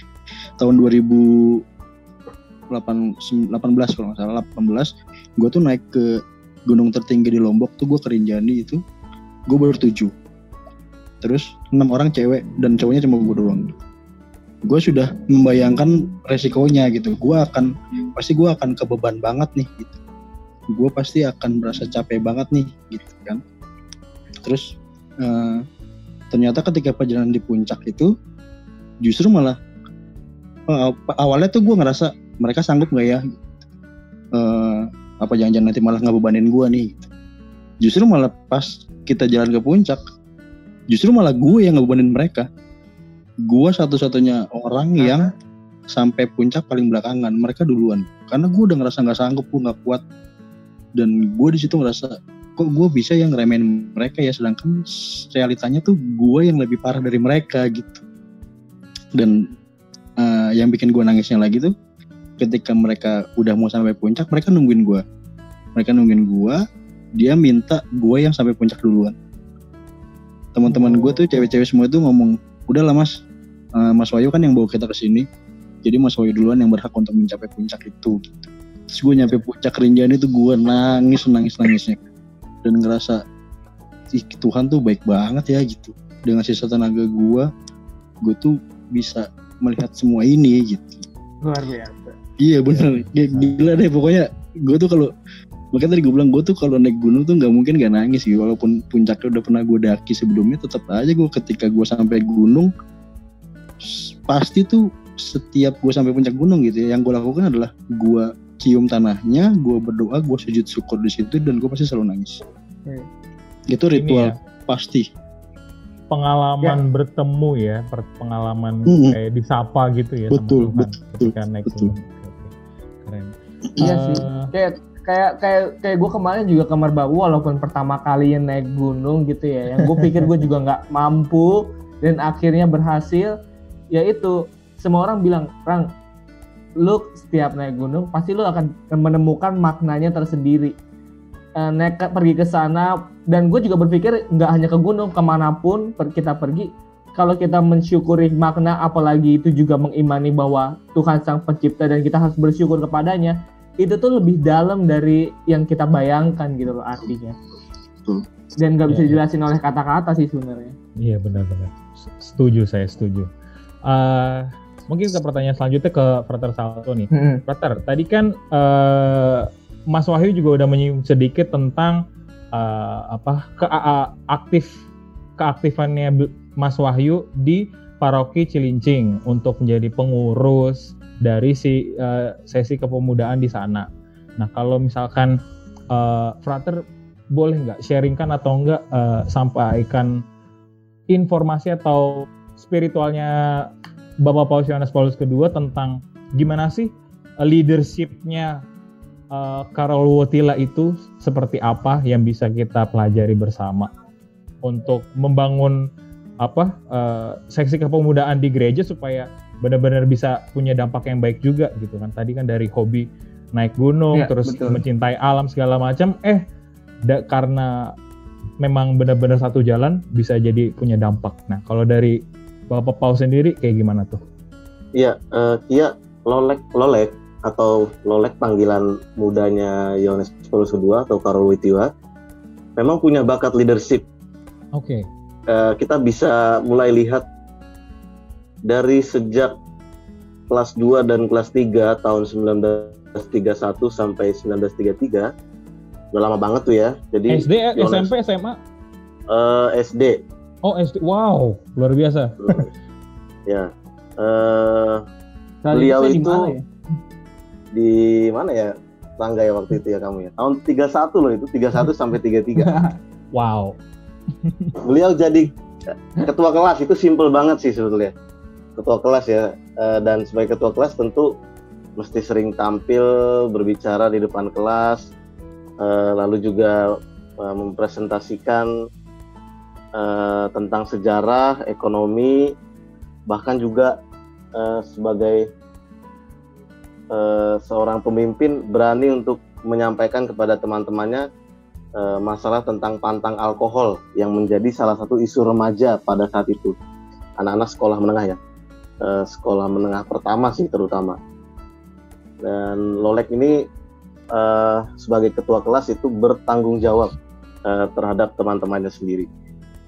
tahun 2018 kalau nggak salah 18 gue tuh naik ke gunung tertinggi di Lombok tuh gue ke Rinjani itu gue baru tujuh. Terus enam orang cewek dan cowoknya cuma gue doang. Gue sudah membayangkan resikonya gitu. Gue akan pasti gue akan kebeban banget nih gitu. Gue pasti akan merasa capek banget nih gitu kan. Terus uh, ternyata ketika perjalanan di puncak itu justru malah uh, awalnya tuh gue ngerasa mereka sanggup nggak ya uh, apa jangan-jangan nanti malah ngebebanin gue nih gitu. Justru malah pas kita jalan ke puncak justru malah gue yang ngebebanin mereka. Gue satu-satunya orang yang sampai puncak paling belakangan. Mereka duluan. Karena gue udah ngerasa nggak sanggup gue nggak kuat. Dan gue di situ ngerasa kok gue bisa yang ngeremehin mereka ya? Sedangkan realitanya tuh gue yang lebih parah dari mereka gitu. Dan uh, yang bikin gue nangisnya lagi tuh ketika mereka udah mau sampai puncak mereka nungguin gue. Mereka nungguin gue dia minta gue yang sampai puncak duluan. Teman-teman gue tuh cewek-cewek semua itu ngomong udahlah mas. Uh, mas Wayu kan yang bawa kita ke sini. Jadi mas Wayu duluan yang berhak untuk mencapai puncak itu. Gitu terus gue nyampe puncak Rinjani itu gue nangis nangis nangisnya. Dan ngerasa ih Tuhan tuh baik banget ya gitu. Dengan sisa tenaga gue gue tuh bisa melihat semua ini gitu. Luar biasa. Iya bener. Gila deh pokoknya gue tuh kalau makanya tadi gue bilang gue tuh kalau naik gunung tuh nggak mungkin gak nangis gitu walaupun puncaknya udah pernah gue daki sebelumnya tetap aja gue ketika gue sampai gunung pasti tuh setiap gue sampai puncak gunung gitu ya yang gue lakukan adalah gue cium tanahnya gue berdoa gue sujud syukur di situ dan gue pasti selalu nangis hmm. itu ritual ya, pasti pengalaman ya. bertemu ya pengalaman hmm. kayak disapa gitu ya betul sama Tuhan betul, ketika naik betul. gunung keren. Iya sih. Eh, Kayak kayak kayak kayak gue kemarin juga ke Merbabu walaupun pertama kali naik gunung gitu ya. Yang gue pikir gue juga nggak mampu dan akhirnya berhasil. Ya itu semua orang bilang, Rang, lu setiap naik gunung pasti lu akan menemukan maknanya tersendiri. Eh, naik pergi ke sana dan gue juga berpikir nggak hanya ke gunung ke mana pun per- kita pergi kalau kita mensyukuri makna apalagi itu juga mengimani bahwa Tuhan sang pencipta dan kita harus bersyukur kepadanya itu tuh lebih dalam dari yang kita bayangkan gitu loh artinya Betul. dan nggak bisa Iya, iya. dijelasin oleh kata-kata sih sebenarnya Iya benar-benar. Setuju saya setuju. Eh, mungkin ke pertanyaan selanjutnya ke Frater Salto nih. Frater, tadi kan eh, Mas Wahyu juga udah menyinggung sedikit tentang eh, apa ke aktif keaktifannya Mas Wahyu di Paroki Cilincing untuk menjadi pengurus dari si eh, sesi kepemudaan di sana. Nah, kalau misalkan eh, Frater boleh nggak sharingkan atau enggak eh, sampaikan informasi atau spiritualnya Bapak Paus Yohanes Paulus II tentang gimana sih leadershipnya eh, Karol Wotila itu seperti apa yang bisa kita pelajari bersama untuk membangun apa eh, seksi kepemudaan di gereja supaya benar-benar bisa punya dampak yang baik juga gitu kan tadi kan dari hobi naik gunung Ya, terus betul. mencintai alam segala macam eh da- karena memang benar-benar satu jalan bisa jadi punya dampak nah kalau dari Bapak Paus sendiri kayak gimana tuh Iya, eh, Kia Lolek Lolek atau Lolek panggilan mudanya Yohanes Paulus II atau Karol Witiwa memang punya bakat leadership. oke Eh, kita bisa mulai lihat dari sejak kelas 2 dan kelas 3 tahun 1931 sampai 1933 udah lama banget tuh ya. Jadi SD eh, SMP SMA eh, SD oh SD wow luar biasa ya. Eh, Kali Beliau itu- mana ya? di mana ya? Tangga ya waktu itu ya kamu ya. Tahun 31 loh itu, 31 sampai 33. wow beliau jadi ketua kelas itu simple banget sih sebetulnya ketua kelas ya. Eh, dan sebagai ketua kelas tentu mesti sering tampil berbicara di depan kelas Eh, lalu juga eh, mempresentasikan tentang sejarah ekonomi bahkan juga sebagai seorang pemimpin berani untuk menyampaikan kepada teman-temannya masalah tentang pantang alkohol yang menjadi salah satu isu remaja pada saat itu. Anak-anak sekolah menengah ya Eh, sekolah menengah pertama sih terutama. Dan Lolek ini eh, sebagai ketua kelas itu bertanggung jawab eh, terhadap teman-temannya sendiri.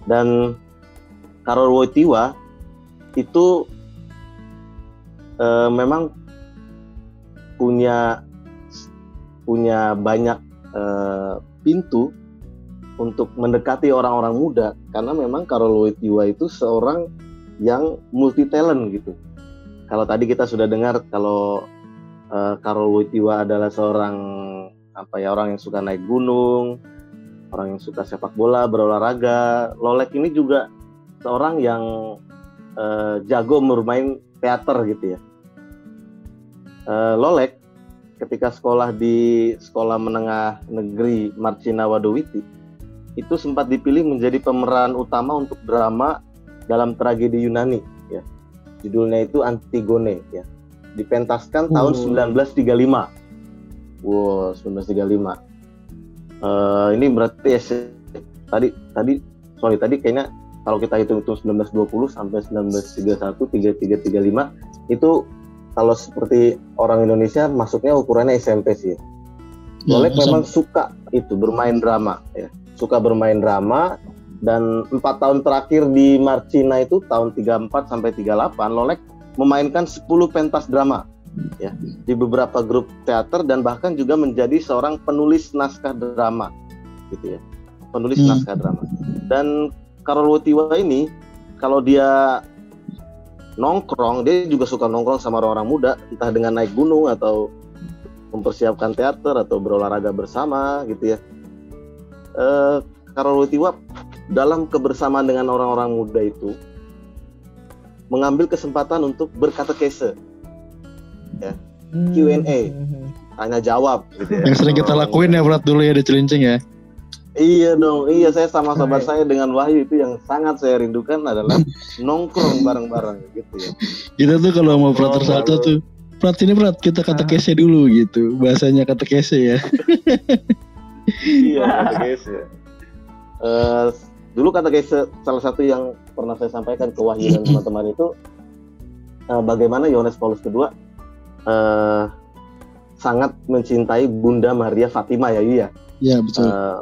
Dan Karol Wojtyła itu eh, memang punya punya banyak eh, pintu untuk mendekati orang-orang muda. Karena memang Karol Wojtyła itu seorang yang multi talent gitu. Kalau tadi kita sudah dengar kalau eh, Karol Wojtyła adalah seorang apa ya orang yang suka naik gunung, orang yang suka sepak bola, berolahraga. Lolek ini juga seorang yang eh, jago bermain teater gitu ya. Eh, Lolek ketika sekolah di sekolah menengah negeri Marcina Wadowiti itu sempat dipilih menjadi pemeran utama untuk drama dalam tragedi Yunani ya. Judulnya itu Antigone ya. Dipentaskan tahun Oh. 1935. Wow, 1935. Eh, ini berarti S- tadi tadi sorry tadi kayaknya kalau kita hitung hitung 1920 sampai 1931 33 35 itu kalau seperti orang Indonesia masuknya ukurannya SMP sih. Ya, Lolek masa- memang suka itu bermain drama ya. Suka bermain drama dan empat tahun terakhir di Marcina itu tahun 34 sampai 38 Lolek memainkan 10 pentas drama ya di beberapa grup teater dan bahkan juga menjadi seorang penulis naskah drama gitu ya. Penulis Hmm. naskah drama. Dan Karol Wojtyła ini kalau dia nongkrong dia juga suka nongkrong sama orang-orang muda entah dengan naik gunung atau mempersiapkan teater atau berolahraga bersama gitu ya. Eh, Karol Wojtyła dalam kebersamaan dengan orang-orang muda itu mengambil kesempatan untuk berkatekese ya Q&A. tanya jawab gitu ya. Yang sering kita lakuin ya Prat dulu ya di Cilincing ya. Iya dong, iya saya sama sahabat Hai. saya dengan Wahyu itu yang sangat saya rindukan adalah nongkrong bareng-bareng gitu ya. Kita tuh kalau mau Prat Oh, baru. tuh Prat ini Prat kita kata kese dulu gitu bahasanya kata kese ya. iya, kata guys ya. Dulu kata guys salah satu yang pernah saya sampaikan ke Wahyu dan teman-teman itu eh, bagaimana Yohanes Paulus II eh, sangat mencintai Bunda Maria Fatima ya iya Ya betul. Eh,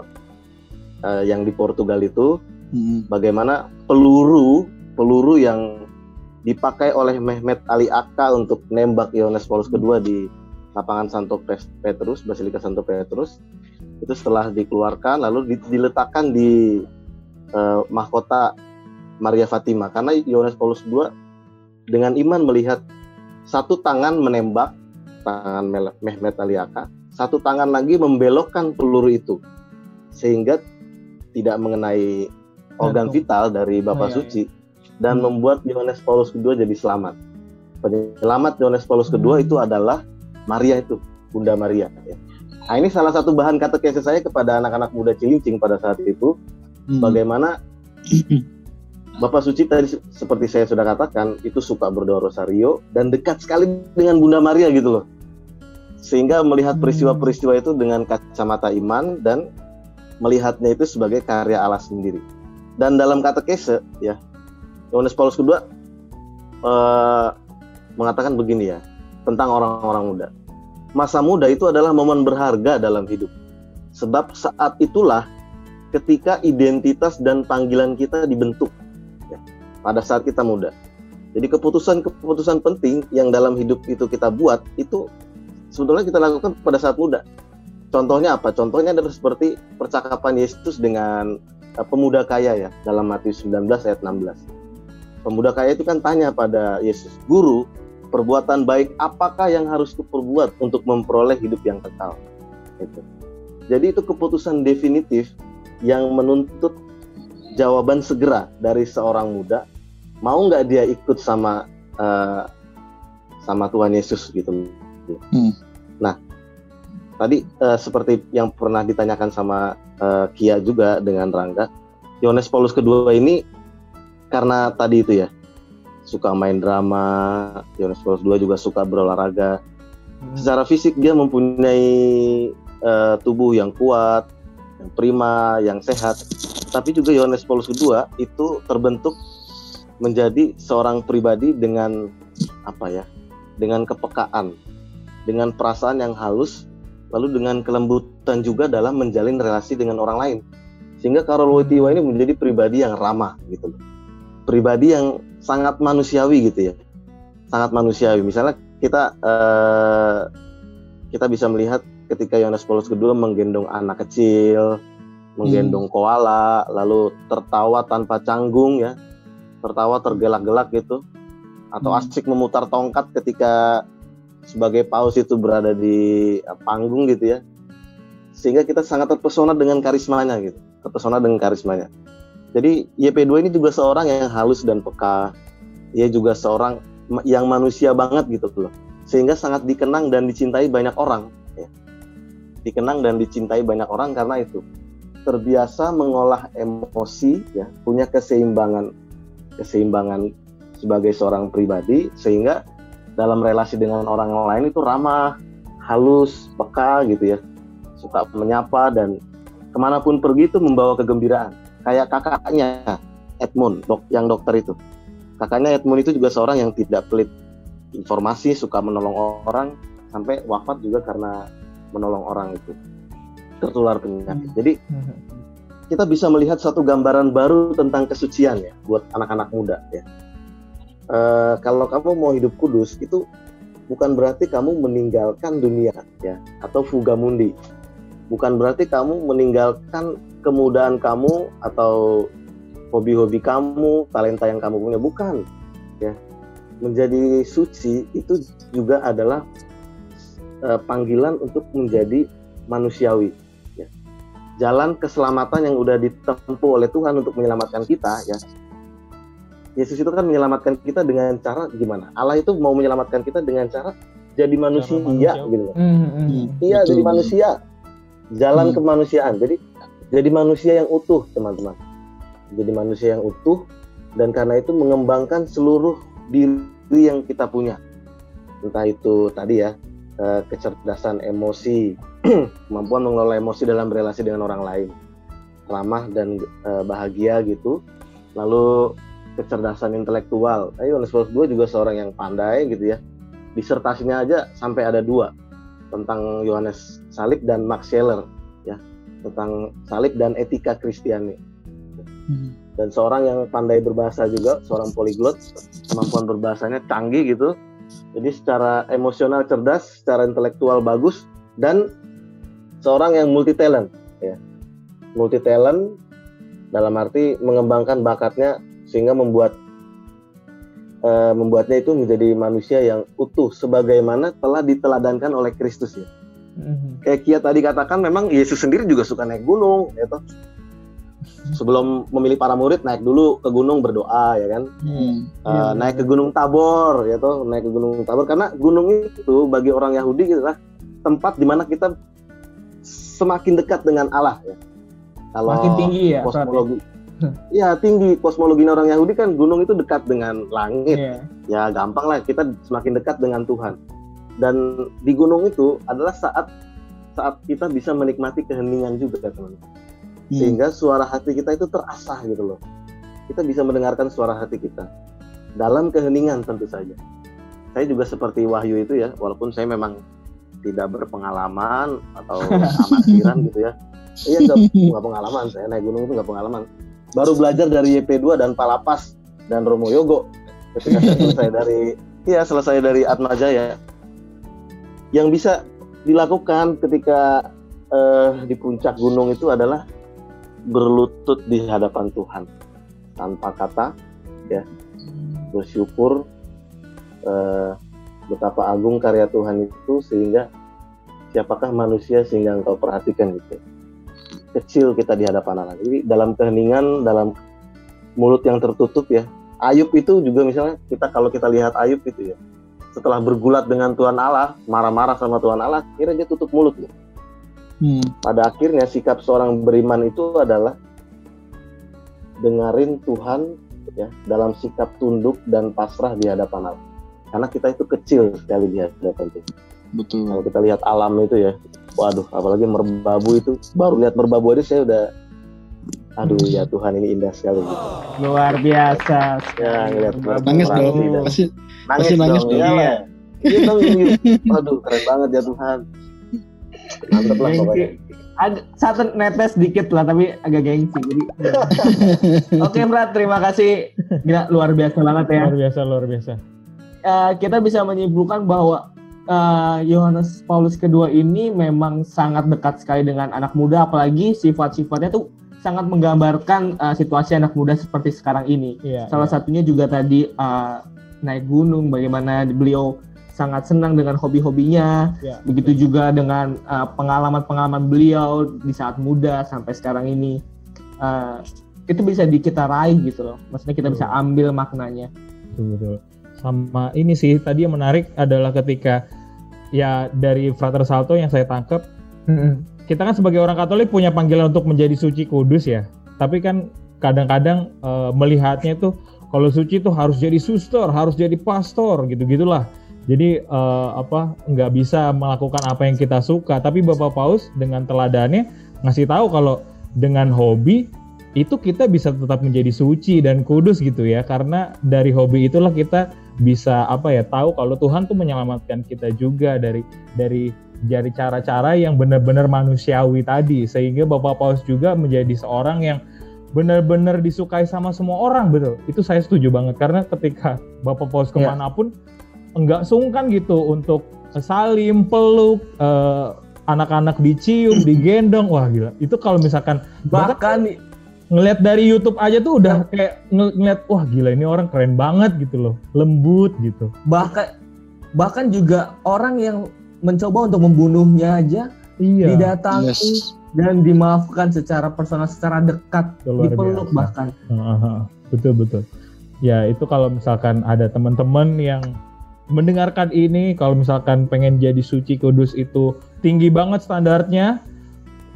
eh, yang di Portugal itu Hmm. bagaimana peluru peluru yang dipakai oleh Mehmet Ali Aka untuk nembak Yohanes Paulus II di lapangan Santo Petrus Basilika Santo Petrus itu setelah dikeluarkan lalu di- diletakkan di eh, mahkota Maria Fatima karena Yohanes Paulus II dengan iman melihat satu tangan menembak tangan Mehmet Ali Aka satu tangan lagi membelokkan peluru itu sehingga tidak mengenai organ vital dari Bapak Oh, iya, Suci dan Hmm. membuat Yohanes Paulus II jadi selamat. Penyelamat Yohanes Paulus II Hmm. itu adalah Maria itu, Bunda Maria. ya. Nah ini salah satu bahan katekese saya kepada anak-anak muda Cilincing pada saat itu, Hmm. bagaimana Bapak Suci tadi se- seperti saya sudah katakan itu suka berdoa rosario dan dekat sekali dengan Bunda Maria gitu loh. Sehingga melihat Hmm. peristiwa-peristiwa itu dengan kacamata iman dan melihatnya itu sebagai karya Allah sendiri. Dan dalam katekese ya Yohanes Paulus II eh, mengatakan begini ya tentang orang-orang muda. Masa muda itu adalah momen berharga dalam hidup. Sebab saat itulah ketika identitas dan panggilan kita dibentuk ya, pada saat kita muda. Jadi keputusan-keputusan penting yang dalam hidup itu kita buat itu sebetulnya kita lakukan pada saat muda. Contohnya apa? Contohnya adalah seperti percakapan Yesus dengan eh, pemuda kaya ya dalam Matius 19 ayat 16. Pemuda kaya itu kan tanya pada Yesus, "Guru, perbuatan baik apakah yang harus kuperbuat untuk memperoleh hidup yang kekal?" Gitu. Jadi itu keputusan definitif yang menuntut jawaban segera dari seorang muda. Mau nggak dia ikut sama eh, sama Tuhan Yesus gitu? Hmm. Nah, tadi eh, seperti yang pernah ditanyakan sama eh, Kia juga dengan Rangga, Yohanes Paulus kedua ini karena tadi itu ya suka main drama, Yohanes Paulus II juga suka berolahraga. Secara fisik dia mempunyai eh, tubuh yang kuat, yang prima, yang sehat. Tapi juga Yohanes Paulus II itu terbentuk menjadi seorang pribadi dengan apa ya? Dengan kepekaan, dengan perasaan yang halus, lalu dengan kelembutan juga dalam menjalin relasi dengan orang lain. Sehingga Karol Wojtyła ini menjadi pribadi yang ramah gitu loh. Pribadi yang sangat manusiawi gitu ya. Sangat manusiawi. Misalnya kita eh, kita bisa melihat ketika Yohanes Paulus II menggendong anak kecil, menggendong koala, lalu tertawa tanpa canggung ya, tertawa tergelak-gelak gitu, atau Hmm. asik memutar tongkat ketika sebagai paus itu berada di eh, panggung gitu ya, sehingga kita sangat terpesona dengan karismanya gitu, terpesona dengan karismanya. Jadi YP2 ini juga seorang yang halus dan peka, ia juga seorang yang manusia banget gitu loh, sehingga sangat dikenang dan dicintai banyak orang. ya. Dikenang dan dicintai banyak orang karena itu terbiasa mengolah emosi, ya, punya keseimbangan, keseimbangan sebagai seorang pribadi, sehingga dalam relasi dengan orang lain itu ramah, halus, peka gitu ya, suka menyapa dan ke mana pun pergi itu membawa kegembiraan. Kayak kakaknya Edmund, dok, yang dokter itu. Kakaknya Edmund itu juga seorang yang tidak pelit informasi, suka menolong orang, sampai wafat juga karena menolong orang itu tertular penyakit. Jadi kita bisa melihat satu gambaran baru tentang kesucian ya buat anak-anak muda ya. Eh, kalau kamu mau hidup kudus itu bukan berarti kamu meninggalkan dunia ya atau fuga mundi. Bukan berarti kamu meninggalkan kemudahan kamu atau hobi-hobi kamu, talenta yang kamu punya bukan ya. Menjadi suci itu juga adalah eh, panggilan untuk menjadi manusiawi ya. Jalan keselamatan yang udah ditempuh oleh Tuhan untuk menyelamatkan kita ya. Yesus itu kan menyelamatkan kita dengan cara gimana? Allah itu mau menyelamatkan kita dengan cara jadi manusia, manusia. gitu loh. Hmm. Iya, Betul. jadi manusia. Jalan Hmm. kemanusiaan. Jadi jadi manusia yang utuh, teman-teman. Jadi manusia yang utuh dan karena itu mengembangkan seluruh diri yang kita punya. Entah itu tadi ya, kecerdasan emosi, kemampuan mengelola emosi dalam relasi dengan orang lain, ramah dan eh, bahagia gitu. Lalu kecerdasan intelektual. Ayo, Yohanes Paulus II juga seorang yang pandai gitu ya. Disertasinya aja sampai ada dua tentang Yohanes Salib dan Max Scheler ya tentang salib dan etika Kristiani Hmm. dan seorang yang pandai berbahasa juga seorang poliglot kemampuan berbahasanya canggih gitu jadi secara emosional cerdas secara intelektual bagus dan seorang yang multi talent ya multi talent dalam arti mengembangkan bakatnya sehingga membuat eh, membuatnya itu menjadi manusia yang utuh sebagaimana telah diteladankan oleh Kristus ya Hmm. kayak Kia tadi katakan memang Yesus sendiri juga suka naik gunung ya toh. Sebelum memilih para murid naik dulu ke gunung berdoa ya kan. Hmm. Iya, naik ke Gunung Tabor ya toh, naik ke Gunung Tabor karena gunung itu bagi orang Yahudi adalah tempat di mana kita semakin dekat dengan Allah ya. Kalau Makin tinggi ya. kosmologi Ya tinggi kosmologi orang Yahudi kan gunung itu dekat dengan langit Iya. ya gampang lah kita semakin dekat dengan Tuhan dan di gunung itu adalah saat saat kita bisa menikmati keheningan juga teman Hmm. sehingga suara hati kita itu terasah gitu loh. Kita bisa mendengarkan suara hati kita. Dalam keheningan tentu saja. Saya juga seperti Wahyu itu ya walaupun saya memang tidak berpengalaman atau amatiran gitu ya. Iya nggak pengalaman. Saya naik gunung itu nggak pengalaman. Baru belajar dari YP2 dan Palapas dan Romo Yogo. Ketika saya selesai dari iya selesai dari Atma Jaya. Yang bisa dilakukan ketika eh, di puncak gunung itu adalah berlutut di hadapan Tuhan. Tanpa kata ya bersyukur eh, betapa agung karya Tuhan itu sehingga siapakah manusia sehingga engkau perhatikan gitu. Kecil kita di hadapan Allah jadi dalam keheningan dalam mulut yang tertutup ya Ayub itu juga misalnya kita kalau kita lihat Ayub itu ya setelah bergulat dengan Tuhan Allah marah-marah sama Tuhan Allah akhirnya dia tutup mulut loh. Hmm. pada akhirnya sikap seorang beriman itu adalah dengerin Tuhan ya dalam sikap tunduk dan pasrah di hadapan Allah karena kita itu kecil sekali di hadapan Tuhan Betul. kalau kita lihat alam itu ya waduh apalagi merbabu itu baru lihat merbabu aja saya udah aduh ya Tuhan ini indah sekali gitu. Luar biasa. ya ngeliat Nangis dong. dan- Pasti nangis, Pasti nangis dong, dong. iyalah. Iya dong, ini. Waduh, keren banget ya Tuhan. Mantep lah Gengsi. pokoknya. Ag- satu netes dikit lah tapi agak gengsi jadi oke Brad terima kasih gila luar biasa banget ya Luar biasa, luar biasa. Eh, kita bisa menyimpulkan bahwa eh, Yohanes Paulus kedua ini memang sangat dekat sekali dengan anak muda apalagi sifat-sifatnya tuh sangat menggambarkan eh, situasi anak muda seperti sekarang ini Iya. salah iya. satunya juga tadi eh, naik gunung bagaimana beliau sangat senang dengan hobi-hobinya Iya. begitu juga dengan uh, pengalaman-pengalaman beliau di saat muda sampai sekarang ini Uh, itu bisa di kita raih gitu loh maksudnya kita bisa ambil maknanya Betul, betul. Sama ini sih tadi yang menarik adalah ketika ya dari Frater Salto yang saya tangkap kita kan sebagai orang Katolik punya panggilan untuk menjadi suci kudus ya. Tapi kan kadang-kadang eh, melihatnya tuh kalau suci tuh harus jadi suster, harus jadi pastor gitu-gitulah. Jadi eh, apa nggak bisa melakukan apa yang kita suka. Tapi Bapak Paus dengan teladannya ngasih tahu kalau dengan hobi itu kita bisa tetap menjadi suci dan kudus gitu ya. Karena dari hobi itulah kita bisa apa ya tahu kalau Tuhan tuh menyelamatkan kita juga dari dari dari cara-cara yang benar-benar manusiawi tadi sehingga Bapak Paus juga menjadi seorang yang benar-benar disukai sama semua orang betul itu saya setuju banget karena ketika Bapak Paus Ya. Enggak sungkan gitu untuk salim peluk eh, anak-anak dicium digendong. Wah gila. Itu kalau misalkan bahkan bahkan ngelihat dari YouTube aja tuh udah kayak ng- ngeliat wah gila ini orang keren banget gitu loh. Lembut gitu. Bahkan bahkan juga orang yang mencoba untuk membunuhnya aja iya. didatangi Yes. dan dimaafkan secara personal secara dekat luar dipeluk biasa. bahkan Heeh, betul betul. Ya itu kalau misalkan ada teman-teman yang mendengarkan ini kalau misalkan pengen jadi suci kudus itu tinggi banget standarnya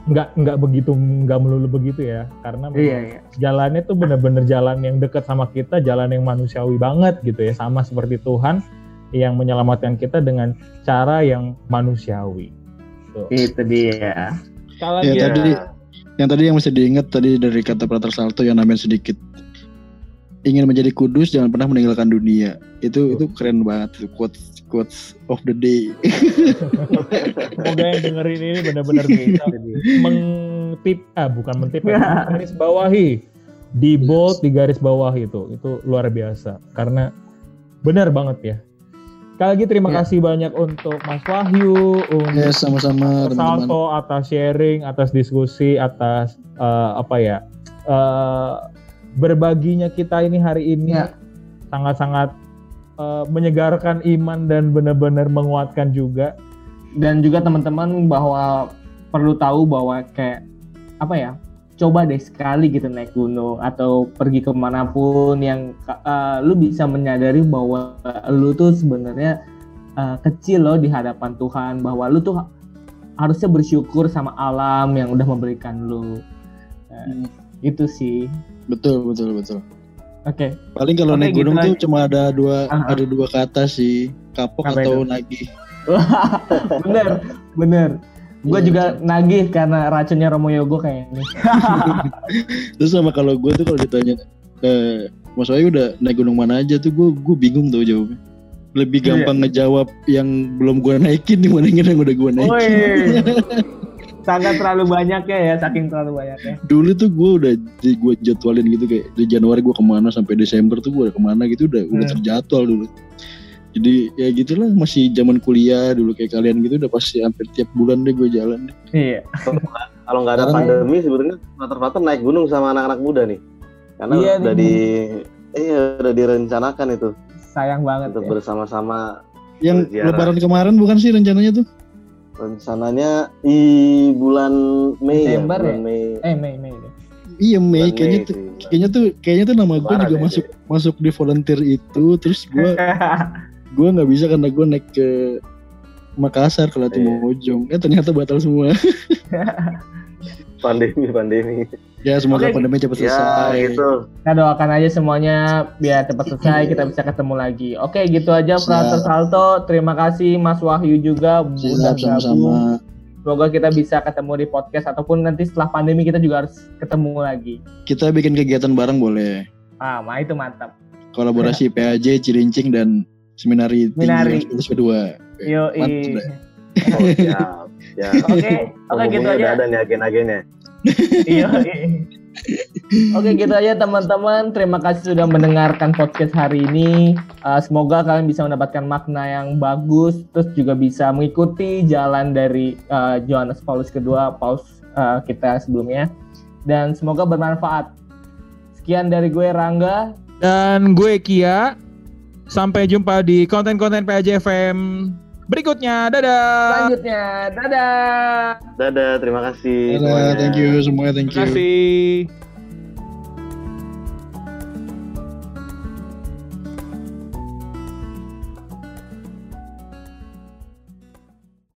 nggak nggak begitu nggak melulu begitu ya karena Iya, iya. jalannya tuh bener-bener jalan yang dekat sama kita jalan yang manusiawi banget gitu ya sama seperti Tuhan yang menyelamatkan kita dengan cara yang manusiawi Tuh. Itu dia. Kalau Ya, tadi yang tadi yang mesti diingat tadi dari kata Prater Salto yang namanya sedikit ingin menjadi kudus jangan pernah meninggalkan dunia. Itu itu keren banget itu quotes quotes of the day. Semoga yang dengerin ini benar-benar bisa mengtip ah bukan mentip ya, garis bawahi. Di bold di garis bawah itu itu luar biasa. Karena benar banget ya. Sekali lagi terima Ya. kasih banyak untuk Mas Wahyu untuk ya sama-sama teman-teman. Salto atas sharing atas diskusi atas eh, apa ya eh, berbaginya kita ini hari ini Ya. sangat-sangat eh, menyegarkan iman dan benar-benar menguatkan juga Dan juga teman-teman bahwa perlu tahu bahwa kayak apa ya? Coba deh sekali gitu naik gunung atau pergi ke mana pun yang uh, lu bisa menyadari bahwa lu tuh sebenarnya uh, kecil loh di hadapan Tuhan bahwa lu tuh harusnya bersyukur sama alam yang udah memberikan lu. Hmm. Nah, itu sih. Betul betul betul Oke. paling kalau naik gitu gunung tuh aja. cuma ada dua Ah, ah. ada dua kata sih kapok Apa atau itu? nagih bener, bener. Gue Iya, juga nagih karena racunnya Romo Yogo kayaknya. terus sama kalau gue tuh kalau ditanya eh, Mas Wahyu udah naik gunung mana aja tuh gue gue bingung tuh jawabnya lebih Iya. gampang ngejawab yang belum gue naikin dibandingin yang udah gue naikin. Sangat terlalu banyak ya ya, saking terlalu banyak ya. dulu tuh gue udah di- gue jadwalin gitu kayak di Januari gue ke mana sampai Desember tuh gue udah ke mana gitu udah udah Hmm. terjadwal dulu jadi ya gitulah masih zaman kuliah dulu kayak kalian gitu udah pasti hampir tiap bulan deh gue jalan deh. Iya. Kalau nggak ada Sekarang- pandemi sebenarnya Frater-Frater naik gunung sama anak-anak muda nih. Karena Iya udah nih. di iya udah direncanakan itu Sayang banget untuk ya. bersama-sama yang Berziarah. lebaran kemarin bukan sih rencananya tuh rencananya di bulan Mei Desember ya, bulan ya? Mei. Eh Mei Mei iya Mei Bulan kayaknya Mei tuh sih. kayaknya tuh kayaknya tuh nama gue juga ya, masuk masuk di volunteer itu terus gue gue nggak bisa karena gue naik ke Makassar ke Iya. Latimojong eh ternyata batal semua pandemi pandemi. ya semoga Oke. pandemi cepat Ya selesai gitu. Kita doakan aja semuanya biar cepat selesai kita bisa ketemu lagi. Oke, gitu aja Frater. Salto. Terima kasih Mas Wahyu juga Siap, gabung. sama-sama Semoga kita bisa ketemu di podcast ataupun nanti setelah pandemi kita juga harus ketemu lagi. kita bikin kegiatan bareng boleh Ah, mah itu mantap. kolaborasi PAJ Cilincing dan Seminari Tinggi Seminari. Kampus kedua Yo, Mantap. Oh, siap. Ya. Oke, oke gitu aja. Ada nih agen-agennya. Iya. Oke gitu aja teman-teman. Terima kasih sudah mendengarkan podcast hari ini. Uh, semoga kalian bisa mendapatkan makna yang bagus, terus juga bisa mengikuti jalan dari uh, Johannes Paulus kedua, Paus uh, kita sebelumnya. Dan semoga bermanfaat. Sekian dari gue Rangga. Dan gue Kia. Sampai jumpa di konten-konten PAJFM berikutnya. Dadah. Selanjutnya, dadah. Dadah, terima kasih. Dadah, semuanya. thank you semuanya thank Terima you kasih.